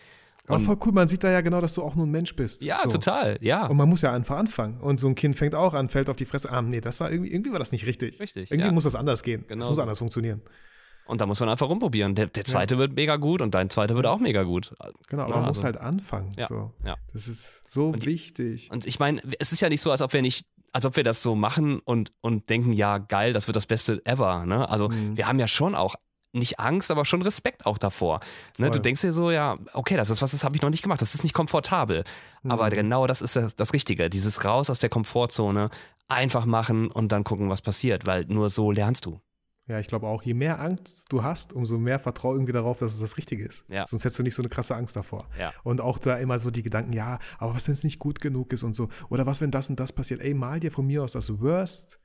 Aber Und- voll cool, man sieht da ja genau, dass du auch nur ein Mensch bist. Ja, So. total, ja. Und man muss ja einfach anfangen. Und so ein Kind fängt auch an, fällt auf die Fresse. Ah, nee, das war irgendwie, irgendwie war das nicht richtig. Richtig, Irgendwie ja. muss das anders gehen. Genau das muss anders funktionieren. Und da muss man einfach rumprobieren. Der, der zweite wird mega gut und dein zweiter wird auch mega gut. Genau, aber Ja, man muss also- halt anfangen. Ja, So. ja. Das ist so Und die- wichtig. Und ich meine, es ist ja nicht so, als ob wir nicht, als ob wir das so machen und, und denken, ja, geil, das wird das Beste ever. Ne? Also Mhm. wir haben ja schon auch nicht Angst, aber schon Respekt auch davor. Ne? Du denkst dir so, ja, okay, das ist was, das habe ich noch nicht gemacht, das ist nicht komfortabel. Aber Mhm. genau das ist das, das Richtige. Dieses raus aus der Komfortzone, einfach machen und dann gucken, was passiert, weil nur so lernst du. Ja, ich glaube auch, je mehr Angst du hast, umso mehr vertrau irgendwie darauf, dass es das Richtige ist. Ja. Sonst hättest du nicht so eine krasse Angst davor. Ja. Und auch da immer so die Gedanken, ja, aber was, wenn es nicht gut genug ist und so. Oder was, wenn das und das passiert? Ey, mal dir von mir aus das Worst,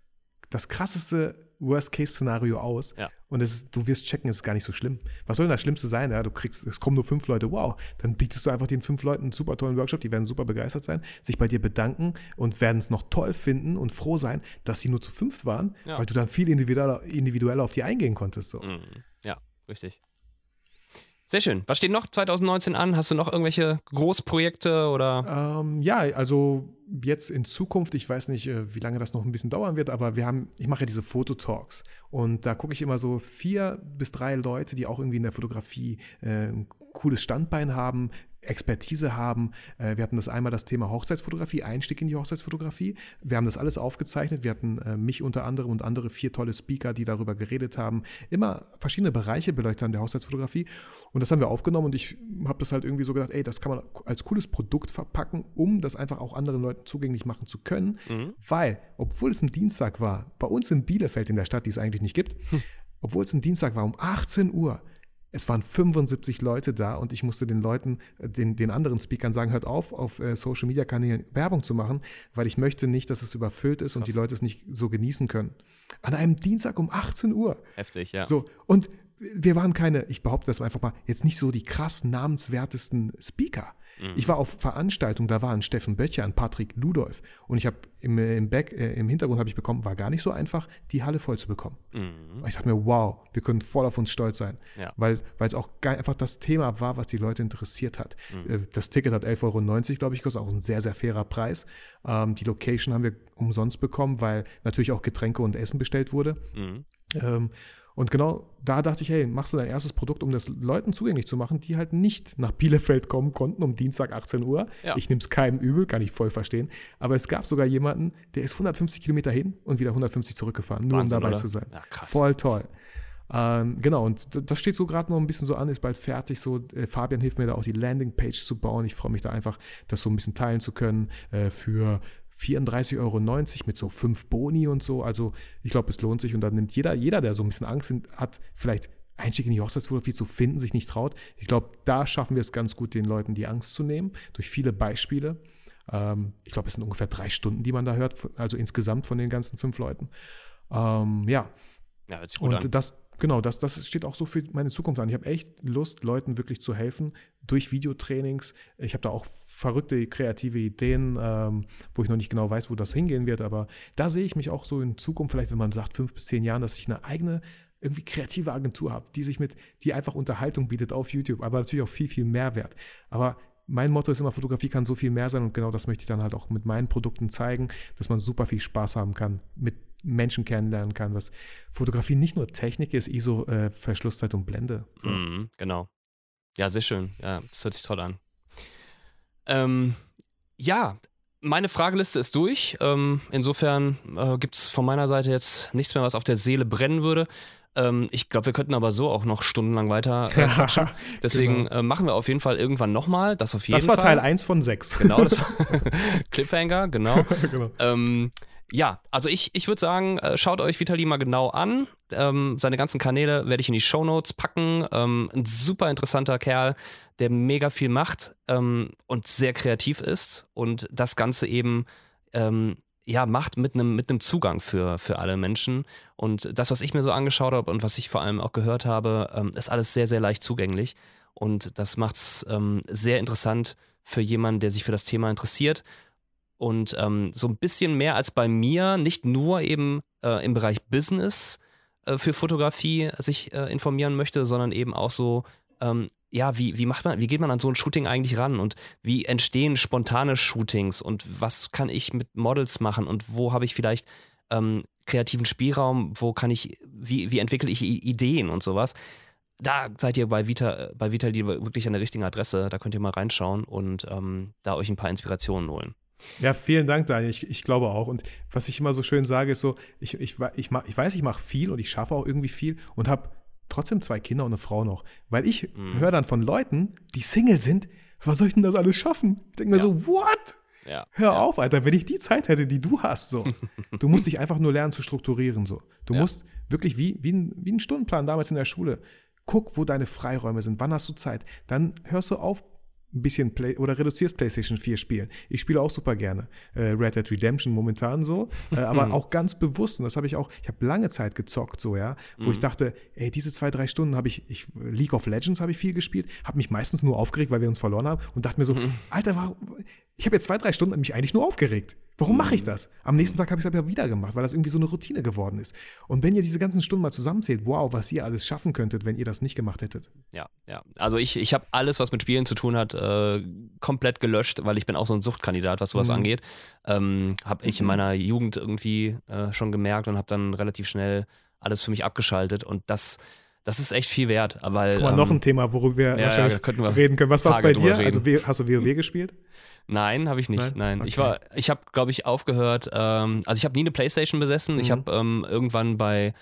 das krasseste Worst-Case-Szenario aus. Ja. Und es ist, du wirst checken, es ist gar nicht so schlimm. Was soll denn das Schlimmste sein? Ja, du kriegst, es kommen nur fünf Leute, wow. Dann bietest du einfach den fünf Leuten einen super tollen Workshop, die werden super begeistert sein, sich bei dir bedanken und werden es noch toll finden und froh sein, dass sie nur zu fünft waren, Ja. weil du dann viel individueller, individueller auf die eingehen konntest. So. Mhm. Ja, richtig. Sehr schön. Was steht noch 2019 an? Hast du noch irgendwelche Großprojekte oder? Ähm, ja, also jetzt in Zukunft, ich weiß nicht, äh, wie lange das noch ein bisschen dauern wird, aber wir haben, ich mache ja diese Fototalks und da gucke ich immer so vier bis drei Leute, die auch irgendwie in der Fotografie äh, ein cooles Standbein haben, Expertise haben. Äh, wir hatten das einmal das Thema Hochzeitsfotografie, Einstieg in die Hochzeitsfotografie. Wir haben das alles aufgezeichnet. Wir hatten äh, mich unter anderem und andere vier tolle Speaker, die darüber geredet haben. Immer verschiedene Bereiche beleuchtet an der Hochzeitsfotografie. Und das haben wir aufgenommen und ich habe das halt irgendwie so gedacht, ey, das kann man als cooles Produkt verpacken, um das einfach auch anderen Leuten zugänglich machen zu können. Weil, obwohl es ein Dienstag war, bei uns in Bielefeld in der Stadt, die es eigentlich nicht gibt, obwohl es ein Dienstag war um 18 Uhr, es waren 75 Leute da und ich musste den Leuten, äh, den, den anderen Speakern sagen, hört auf, auf äh, Social Media Kanälen Werbung zu machen, weil ich möchte nicht, dass es überfüllt ist und die Leute es nicht so genießen können. An einem Dienstag um 18 Uhr. Heftig, ja. So, und wir waren keine, ich behaupte das einfach mal, jetzt nicht so die krass namenswertesten Speaker. Ich war auf Veranstaltungen, da waren Steffen Böttcher und Patrick Ludolf. Und ich habe im, im, Back, äh, im Hintergrund habe ich bekommen, war gar nicht so einfach, die Halle voll zu bekommen. Mhm. Und ich dachte mir, wow, wir können voll auf uns stolz sein. Ja. Weil es auch einfach das Thema war, was die Leute interessiert hat. Mhm. Äh, Das Ticket hat 11,90 Euro, glaube ich, kostet auch ein sehr, sehr fairer Preis. Ähm, die Location haben wir umsonst bekommen, weil natürlich auch Getränke und Essen bestellt wurde. Mhm. Ähm, und genau da dachte ich, hey, machst du dein erstes Produkt, um das Leuten zugänglich zu machen, die halt nicht nach Bielefeld kommen konnten um Dienstag 18 Uhr. Ja. Ich nehme es keinem übel, kann ich voll verstehen. Aber es gab sogar jemanden, der ist 150 Kilometer hin und wieder 150 zurückgefahren, nur Wahnsinn, um dabei oder? zu sein. Ja, krass. Voll toll. Ähm, genau, und das steht so gerade noch ein bisschen so an, ist bald fertig. So, äh, Fabian hilft mir da auch die Landingpage zu bauen. Ich freue mich da einfach, das so ein bisschen teilen zu können äh, für 34,90 Euro mit so fünf Boni und so. Also ich glaube, es lohnt sich und dann nimmt jeder, jeder, der so ein bisschen Angst hat, vielleicht Einstieg in die Hochzeitsfotografie zu finden, sich nicht traut. Ich glaube, da schaffen wir es ganz gut, den Leuten die Angst zu nehmen, durch viele Beispiele. Ähm, ich glaube, es sind ungefähr drei Stunden, die man da hört, also insgesamt von den ganzen fünf Leuten. Ähm, ja. Ja, hört sich gut Und an. das, genau, das, das steht auch so für meine Zukunft an. Ich habe echt Lust, Leuten wirklich zu helfen durch Videotrainings. Ich habe da auch verrückte kreative Ideen, ähm, wo ich noch nicht genau weiß, wo das hingehen wird. Aber da sehe ich mich auch so in Zukunft, vielleicht wenn man sagt, fünf bis zehn Jahren, dass ich eine eigene irgendwie kreative Agentur habe, die sich mit, die einfach Unterhaltung bietet auf YouTube, aber natürlich auch viel, viel Mehrwert. Aber mein Motto ist immer, Fotografie kann so viel mehr sein und genau das möchte ich dann halt auch mit meinen Produkten zeigen, dass man super viel Spaß haben kann, mit Menschen kennenlernen kann, dass Fotografie nicht nur Technik ist, ISO, äh, Verschlusszeit und Blende. So. Mhm, genau. Ja, sehr schön. Ja, das hört sich toll an. Ähm, ja, meine Frageliste ist durch. Ähm, insofern äh, gibt es von meiner Seite jetzt nichts mehr, was auf der Seele brennen würde. Ähm, ich glaube, wir könnten aber so auch noch stundenlang weiter äh, quatschen. Deswegen äh, machen wir auf jeden Fall irgendwann nochmal. Das auf jeden Genau. Das war Fall. Teil 1 von 6. Genau, das war Cliffhanger, genau. genau. Ähm, ja, also ich, ich würde sagen, äh, schaut euch Vitali mal genau an. Ähm, seine ganzen Kanäle werde ich in die Shownotes packen. Ähm, ein super interessanter Kerl, der mega viel macht ähm, und sehr kreativ ist und das Ganze eben ähm, ja, macht mit einem mit Zugang für, für alle Menschen. Und das, was ich mir so angeschaut habe und was ich vor allem auch gehört habe, ähm, ist alles sehr, sehr leicht zugänglich. Und das macht es ähm, sehr interessant für jemanden, der sich für das Thema interessiert und ähm, so ein bisschen mehr als bei mir, nicht nur eben äh, im Bereich Business äh, für Fotografie sich äh, informieren möchte, sondern eben auch so, ähm, ja, wie, wie macht man, wie geht man an so ein Shooting eigentlich ran und wie entstehen spontane Shootings und was kann ich mit Models machen und wo habe ich vielleicht ähm, kreativen Spielraum, wo kann ich, wie, wie entwickle ich Ideen und sowas. Da seid ihr bei Vita, bei Vitali wirklich an der richtigen Adresse. Da könnt ihr mal reinschauen und ähm, da euch ein paar Inspirationen holen. Ja, vielen Dank, Daniel. Ich, ich glaube auch. Und was ich immer so schön sage, ist so, ich, ich, ich, mach, ich weiß, ich mache viel und ich schaffe auch irgendwie viel und habe trotzdem zwei Kinder und eine Frau noch. Weil ich Mhm. höre dann von Leuten, die Single sind, was soll ich denn das alles schaffen? Ich denke mir Ja. so, what? Ja. Hör auf, Alter, wenn ich die Zeit hätte, die du hast, so. Du musst dich einfach nur lernen zu strukturieren, so. Du Ja. musst wirklich wie, wie, ein, wie ein Stundenplan damals in der Schule. Guck, wo deine Freiräume sind. Wann hast du Zeit? Dann hörst du auf, ein bisschen Play oder reduzierst PlayStation 4 spielen. Ich spiele auch super gerne äh, Red Dead Redemption momentan so, äh, aber auch ganz bewusst. Und das habe ich auch, ich habe lange Zeit gezockt, so, ja, wo ich dachte, ey, diese zwei, drei Stunden habe ich, ich, League of Legends habe ich viel gespielt, habe mich meistens nur aufgeregt, weil wir uns verloren haben und dachte mir so, Alter, warum, ich habe jetzt zwei, drei Stunden mich eigentlich nur aufgeregt. Warum mache ich das? Am nächsten Tag habe ich es aber wieder gemacht, weil das irgendwie so eine Routine geworden ist. Und wenn ihr diese ganzen Stunden mal zusammenzählt, wow, was ihr alles schaffen könntet, wenn ihr das nicht gemacht hättet. Ja, ja. Also ich, ich habe alles, was mit Spielen zu tun hat, äh, komplett gelöscht, weil ich bin auch so ein Suchtkandidat, was sowas Mhm. angeht. Ähm, habe ich in meiner Jugend irgendwie äh, schon gemerkt und habe dann relativ schnell alles für mich abgeschaltet und das, das ist echt viel wert, weil Guck mal, ähm, noch ein Thema, worüber wir ja, wahrscheinlich ja, wir reden können. Was war es bei dir? reden. Also hast du WoW gespielt? Nein, habe ich nicht. Nein? Nein, ich Okay. war, ich habe, glaube ich, aufgehört. Ähm, also ich habe nie eine PlayStation besessen. Ich Mhm. habe ähm, irgendwann bei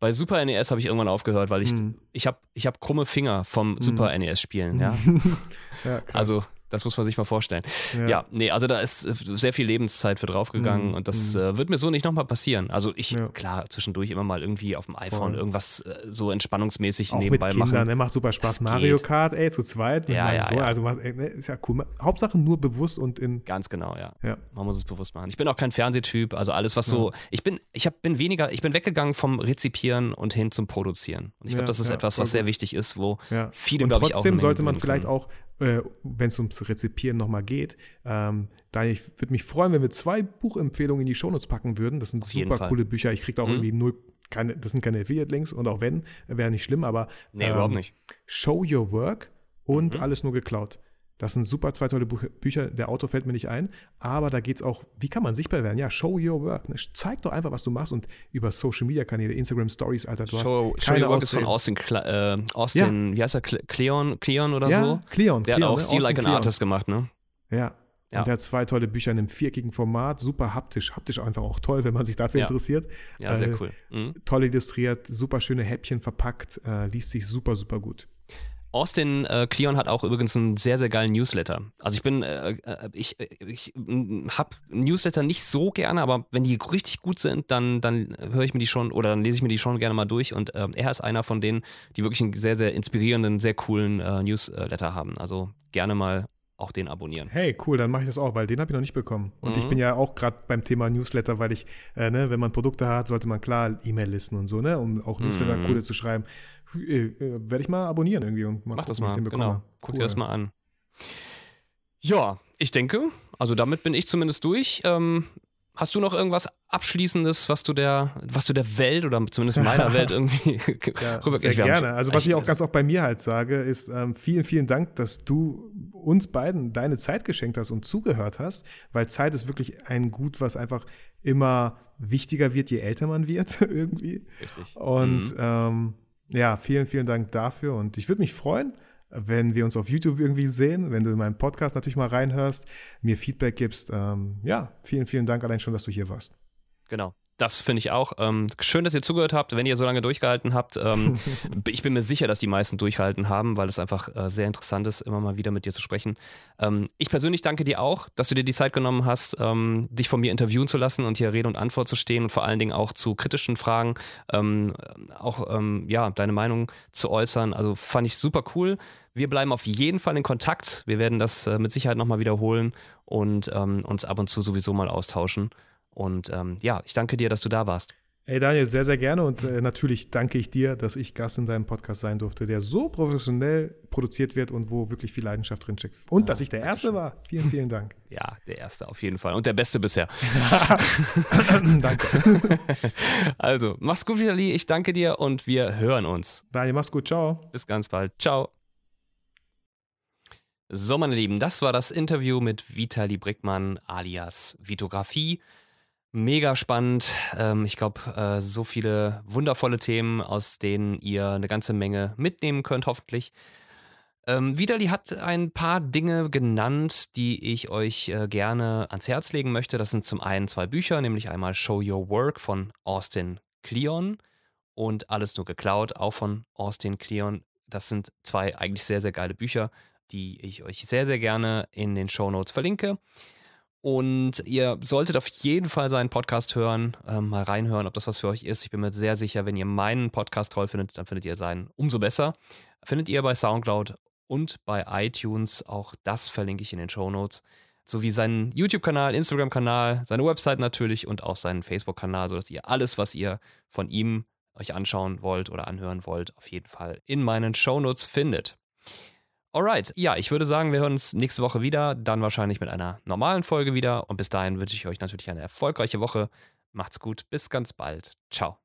bei Super NES habe ich irgendwann aufgehört, weil ich Mhm. ich habe ich habe krumme Finger vom Super NES spielen. Ja, Ja, krass. also das muss man sich mal vorstellen. Ja, nee, also da ist äh, sehr viel Lebenszeit für draufgegangen Mhm. und das äh, wird mir so nicht nochmal passieren. Also ich, Ja. klar, zwischendurch immer mal irgendwie auf dem iPhone Voll. irgendwas äh, so entspannungsmäßig auch mit nebenbei Kindern, machen. ne? macht super Spaß. Es Mario geht. Kart, ey, zu zweit mit Ja, ja, ja. Also ey, ne, ist ja cool. Hauptsache nur bewusst und in, Ganz genau, ja. ja. Man muss es bewusst machen. Ich bin auch kein Fernsehtyp, also alles, was so. Ich bin, ich hab, bin weniger, ich bin weggegangen vom Rezipieren und hin zum Produzieren. Und ich glaube, Ja, das ist ja, etwas, was sehr wichtig ist, wo Ja. viele, glaube ich, auch. trotzdem sollte man vielleicht auch, äh, wenn es ums Rezipieren nochmal geht, ähm, Daniel, ich würde mich freuen, wenn wir zwei Buchempfehlungen in die Shownotes packen würden. Das sind Auf super coole Bücher. Ich kriege da auch Mhm. irgendwie null, keine, das sind keine Affiliate-Links und auch wenn, wäre nicht schlimm, aber Nee, ähm, überhaupt nicht. Show Your Work und Mhm. Alles nur geklaut. Das sind super zwei tolle Bücher. Der Autor fällt mir nicht ein, aber da geht es auch, wie kann man sichtbar werden? Ja, show your work. Ne? Zeig doch einfach, was du machst und über Social Media Kanäle, Instagram Stories, Alter, du Show, hast Show Your Work ist von. Austin, äh, Austin wie heißt er, Cle Cleon, Cleon oder ja, so? Cleon. Der Cleon, hat auch ne? Steal Like an Cleon. Artist gemacht, ne? Ja. Ja. Und der hat zwei tolle Bücher in einem viereckigen Format, super haptisch, haptisch einfach auch toll, wenn man sich dafür Ja. interessiert. Ja, sehr Äh, cool. Mhm. Toll illustriert, super schöne Häppchen verpackt, äh, liest sich super, super gut. Austin äh, Kleon hat auch übrigens einen sehr, sehr geilen Newsletter. Also ich bin, äh, äh ich, ich habe Newsletter nicht so gerne, aber wenn die richtig gut sind, dann, dann höre ich mir die schon oder dann lese ich mir die schon gerne mal durch. Und äh, er ist einer von denen, die wirklich einen sehr, sehr inspirierenden, sehr coolen äh, Newsletter haben. Also gerne mal auch den abonnieren. Hey, cool, dann mache ich das auch, weil den habe ich noch nicht bekommen. Und mhm. ich bin ja auch gerade beim Thema Newsletter, weil ich, äh, ne, wenn man Produkte hat, sollte man klar E-Mail-Listen und so, ne, um auch Newsletter-Code mhm. zu schreiben. Äh, äh, Werde ich mal abonnieren irgendwie und mal Mach gucken, das mal, genau. Guck cool. dir das mal an. Ja, ich denke, also damit bin ich zumindest durch. Ähm, Hast du noch irgendwas Abschließendes, was du der, was du der Welt oder zumindest meiner Welt irgendwie ja, Sehr gerne. Also was ich auch ganz oft bei mir halt sage, ist ähm, vielen, vielen Dank, dass du uns beiden deine Zeit geschenkt hast und zugehört hast, weil Zeit ist wirklich ein Gut, was einfach immer wichtiger wird, je älter man wird irgendwie. Richtig. Und mhm. ähm, ja, vielen, vielen Dank dafür und ich würde mich freuen, wenn wir uns auf YouTube irgendwie sehen, wenn du in meinen Podcast natürlich mal reinhörst, mir Feedback gibst. Ähm, ja, vielen, vielen Dank allein schon, dass du hier warst. Genau. Das finde ich auch. Ähm, schön, dass ihr zugehört habt, wenn ihr so lange durchgehalten habt. Ähm, ich bin mir sicher, dass die meisten durchgehalten haben, weil es einfach äh, sehr interessant ist, immer mal wieder mit dir zu sprechen. Ähm, ich persönlich danke dir auch, dass du dir die Zeit genommen hast, ähm, dich von mir interviewen zu lassen und hier Rede und Antwort zu stehen und vor allen Dingen auch zu kritischen Fragen ähm, auch ähm, ja, deine Meinung zu äußern. Also fand ich super cool. Wir bleiben auf jeden Fall in Kontakt. Wir werden das äh, mit Sicherheit nochmal wiederholen und uns ab und zu sowieso mal austauschen. Und ähm, ja, ich danke dir, dass du da warst. Ey Daniel, sehr, sehr gerne und äh, natürlich danke ich dir, dass ich Gast in deinem Podcast sein durfte, der so professionell produziert wird und wo wirklich viel Leidenschaft drinsteckt. Und oh, dass ich der Erste war. Vielen, vielen Dank. Ja, der Erste auf jeden Fall und der Beste bisher. danke. also, mach's gut, Vitali. Ich danke dir und wir hören uns. Daniel, mach's gut. Ciao. Bis ganz bald. Ciao. So, meine Lieben, das war das Interview mit Vitali Brickmann alias Vitografie. Mega spannend. Ähm, ich glaube, äh, so viele wundervolle Themen, aus denen ihr eine ganze Menge mitnehmen könnt, hoffentlich. Ähm, Vitali hat ein paar Dinge genannt, die ich euch äh, gerne ans Herz legen möchte. Das sind zum einen zwei Bücher, nämlich einmal Show Your Work von Austin Kleon und Alles nur geklaut, auch von Austin Kleon. Das sind zwei eigentlich sehr, sehr geile Bücher, die ich euch sehr, sehr gerne in den Show Notes verlinke. Und ihr solltet auf jeden Fall seinen Podcast hören, äh, mal reinhören, ob das was für euch ist. Ich bin mir sehr sicher, wenn ihr meinen Podcast toll findet, dann findet ihr seinen umso besser. Findet ihr bei Soundcloud und bei iTunes. Auch das verlinke ich in den Show Notes. Sowie seinen YouTube-Kanal, Instagram-Kanal, seine Website natürlich und auch seinen Facebook-Kanal, sodass ihr alles, was ihr von ihm euch anschauen wollt oder anhören wollt, auf jeden Fall in meinen Show Notes findet. Alright, ja, ich würde sagen, wir hören uns nächste Woche wieder, dann wahrscheinlich mit einer normalen Folge wieder und bis dahin wünsche ich euch natürlich eine erfolgreiche Woche. Macht's gut, bis ganz bald. Ciao.